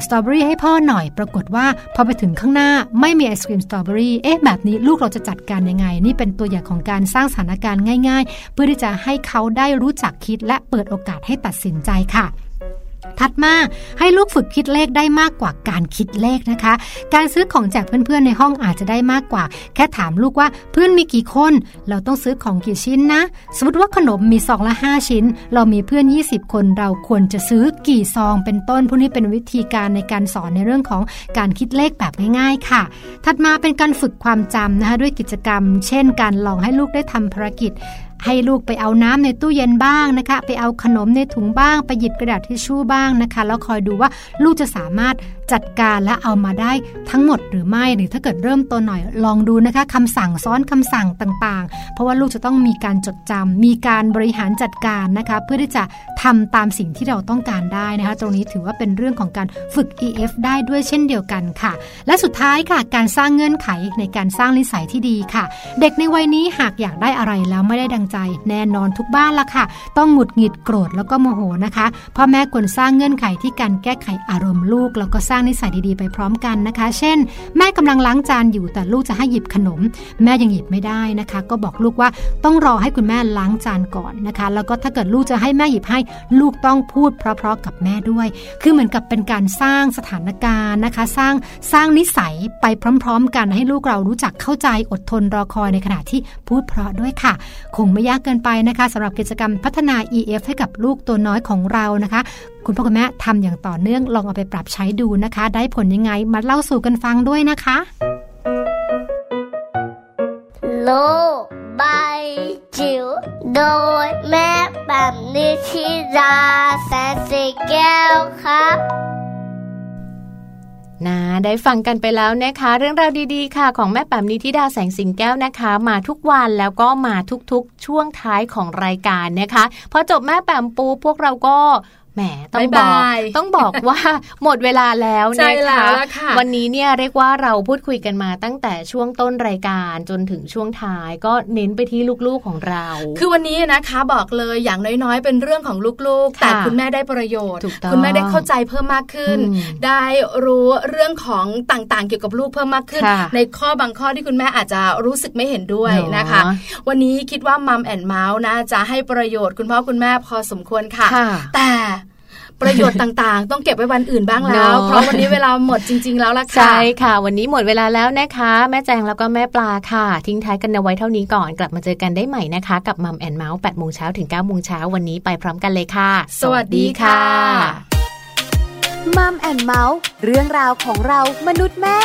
สตรอเบอรี่ให้พ่อหน่อย ปรากฏว่าพอไปถึงข้างหน้าไม่มีไอศครีมสตรอเบอรี่เอ๊ะแบบนี้ลูกเราจะจัดการยังไง นี่เป็นตัวอย่างของการสร้างสถานการณ์ง่าย ๆ เพื่อที่จะให้เขาได้รู้จักคิดและเปิดโอกาสให้ตัดสินใจค่ะ ถัดมาให้ลูกฝึกคิดเลขได้มากกว่าการคิดเลขนะคะ การซื้อของแจกเพื่อนๆในห้องอาจจะได้มากกว่า แค่ถามลูกว่าเพื่อนมีกี่คน เราต้องซื้อของกี่ชิ้นนะ สมมติว่าขนมมีซองละ 5 ชิ้น เรามีเพื่อน 20 คนเราควรจะซื้อกี่ซองเป็นต้นพวกนี้เป็นวิธีการในการสอนในเรื่องของการคิดเลขแบบง่ายๆค่ะ ถัดมาเป็นการฝึกความจำนะคะด้วยกิจกรรม เช่น การลองให้ลูกได้ทำภารกิจ ให้ลูกไปเอาน้ำในตู้เย็นบ้างนะคะ ไปเอาขนมในถุงบ้าง ไปหยิบกระดาษทิชชู่บ้างนะคะ แล้วคอยดูว่าลูกจะสามารถจัดการและเอามาได้ทั้งหมดหรือไม่หรือถ้าเกิดเริ่มต้นหน่อยลองดูนะคะคำสั่งซ้อนคำสั่งต่างๆ เพราะว่าลูกจะต้องมีการจดจำมีการบริหารจัดการนะคะเพื่อที่จะทำตามสิ่งที่เราต้องการได้นะคะตรงนี้ถือว่าเป็นเรื่องของการฝึก EF ได้ด้วยเช่นเดียวกันค่ะ และสุดท้ายค่ะการสร้างเงื่อนไขในการสร้างนิสัยที่ดีค่ะ เด็กในวัยนี้หากอยากได้อะไรแล้วไม่ได้ดังใจ แน่นอนทุกบ้านละค่ะ ต้องหงุดหงิดโกรธแล้วก็โมโหนะคะพ่อแม่ควรสร้างเงื่อนไขที่การแก้ไขอารมณ์ลูกแล้วก็สร้างนิสัยดีๆไปพร้อมกันนะคะ เช่น แม่กำลังล้างจานอยู่แต่ลูกจะให้หยิบขนม แม่ยังหยิบไม่ได้นะคะ ก็บอกลูกว่าต้องรอให้คุณแม่ล้างจานก่อนนะคะ แล้วก็ถ้าเกิดลูกจะให้แม่หยิบให้ ลูกต้องพูดเพราะๆกับแม่ด้วย คือเหมือนกับเป็นการสร้างสถานการณ์นะคะ สร้างสร้างนิสัยไปพร้อม ๆ กันให้ลูกเรารู้จักเข้าใจอดทนรอคอยในขณะที่พูดเพราะด้วยค่ะ คงไม่ยากเกินไปนะคะสำหรับกิจกรรมพัฒนา EF ให้กับลูกตัวน้อยของเรานะคะ คุณพ่อคุณแม่ทำอย่างต่อเนื่องลองเอาไปปรับใช้ดูนะคะ ได้ผลยังไงมาเล่าสู่กันฟังด้วยนะคะ โลบายจิ๋วโดยแม่แบบนิชิราแสนสีแก้วครับนะได้ฟังกันไปแล้วนะคะ เรื่องราวดีๆ ค่ะ ของแม่แป๋มนิธิดาแสงสิงแก้วนะคะ มาทุกวันแล้วก็มาทุกๆ ช่วงท้ายของรายการนะคะพอจบแม่แป๋มปูพวกเราก็ แหมต้องบอกต้องบอกว่าหมดเวลาแล้วนะคะวันนี้เนี่ยเรียกว่าเราพูดคุยกันมาตั้งแต่ช่วงต้นรายการจนถึงช่วงท้าย ก็เน้นไปที่ลูกๆของเรา คือวันนี้นะคะบอกเลยอย่างน้อยๆ เป็นเรื่องของลูกๆ แต่คุณแม่ได้ประโยชน์ คุณแม่ได้เข้าใจเพิ่มมากขึ้น ได้รู้เรื่องของต่างๆ เกี่ยวกับลูกเพิ่มมากขึ้น ในข้อบางข้อที่คุณแม่อาจจะรู้สึกไม่เห็นด้วยนะคะ วันนี้คิดว่ามัมแอนเมาส์นะจะให้ประโยชน์คุณพ่อคุณแม่พอสมควรค่ะ แต่ ประโยชน์ต่างๆ ต้องเก็บไว้วันอื่นบ้างแล้ว เพราะวันนี้เวลาหมดจริง ๆ แล้วล่ะค่ะ ใช่ค่ะ วันนี้หมดเวลาแล้วนะคะ แม่แจงแล้วก็แม่ปลาค่ะ ทิ้งท้ายกันเอาไว้เท่านี้ก่อน กลับมาเจอกันได้ใหม่นะคะ กับมัมแอนเมาส์แปดโมงเช้าถึง9ก้าโมงเช้าวันนี้ไปพร้อมกันเลยค่ะ สวัสดีค่ะมัมแอนเมาส์เรื่องราวของเรามนุษย์แม่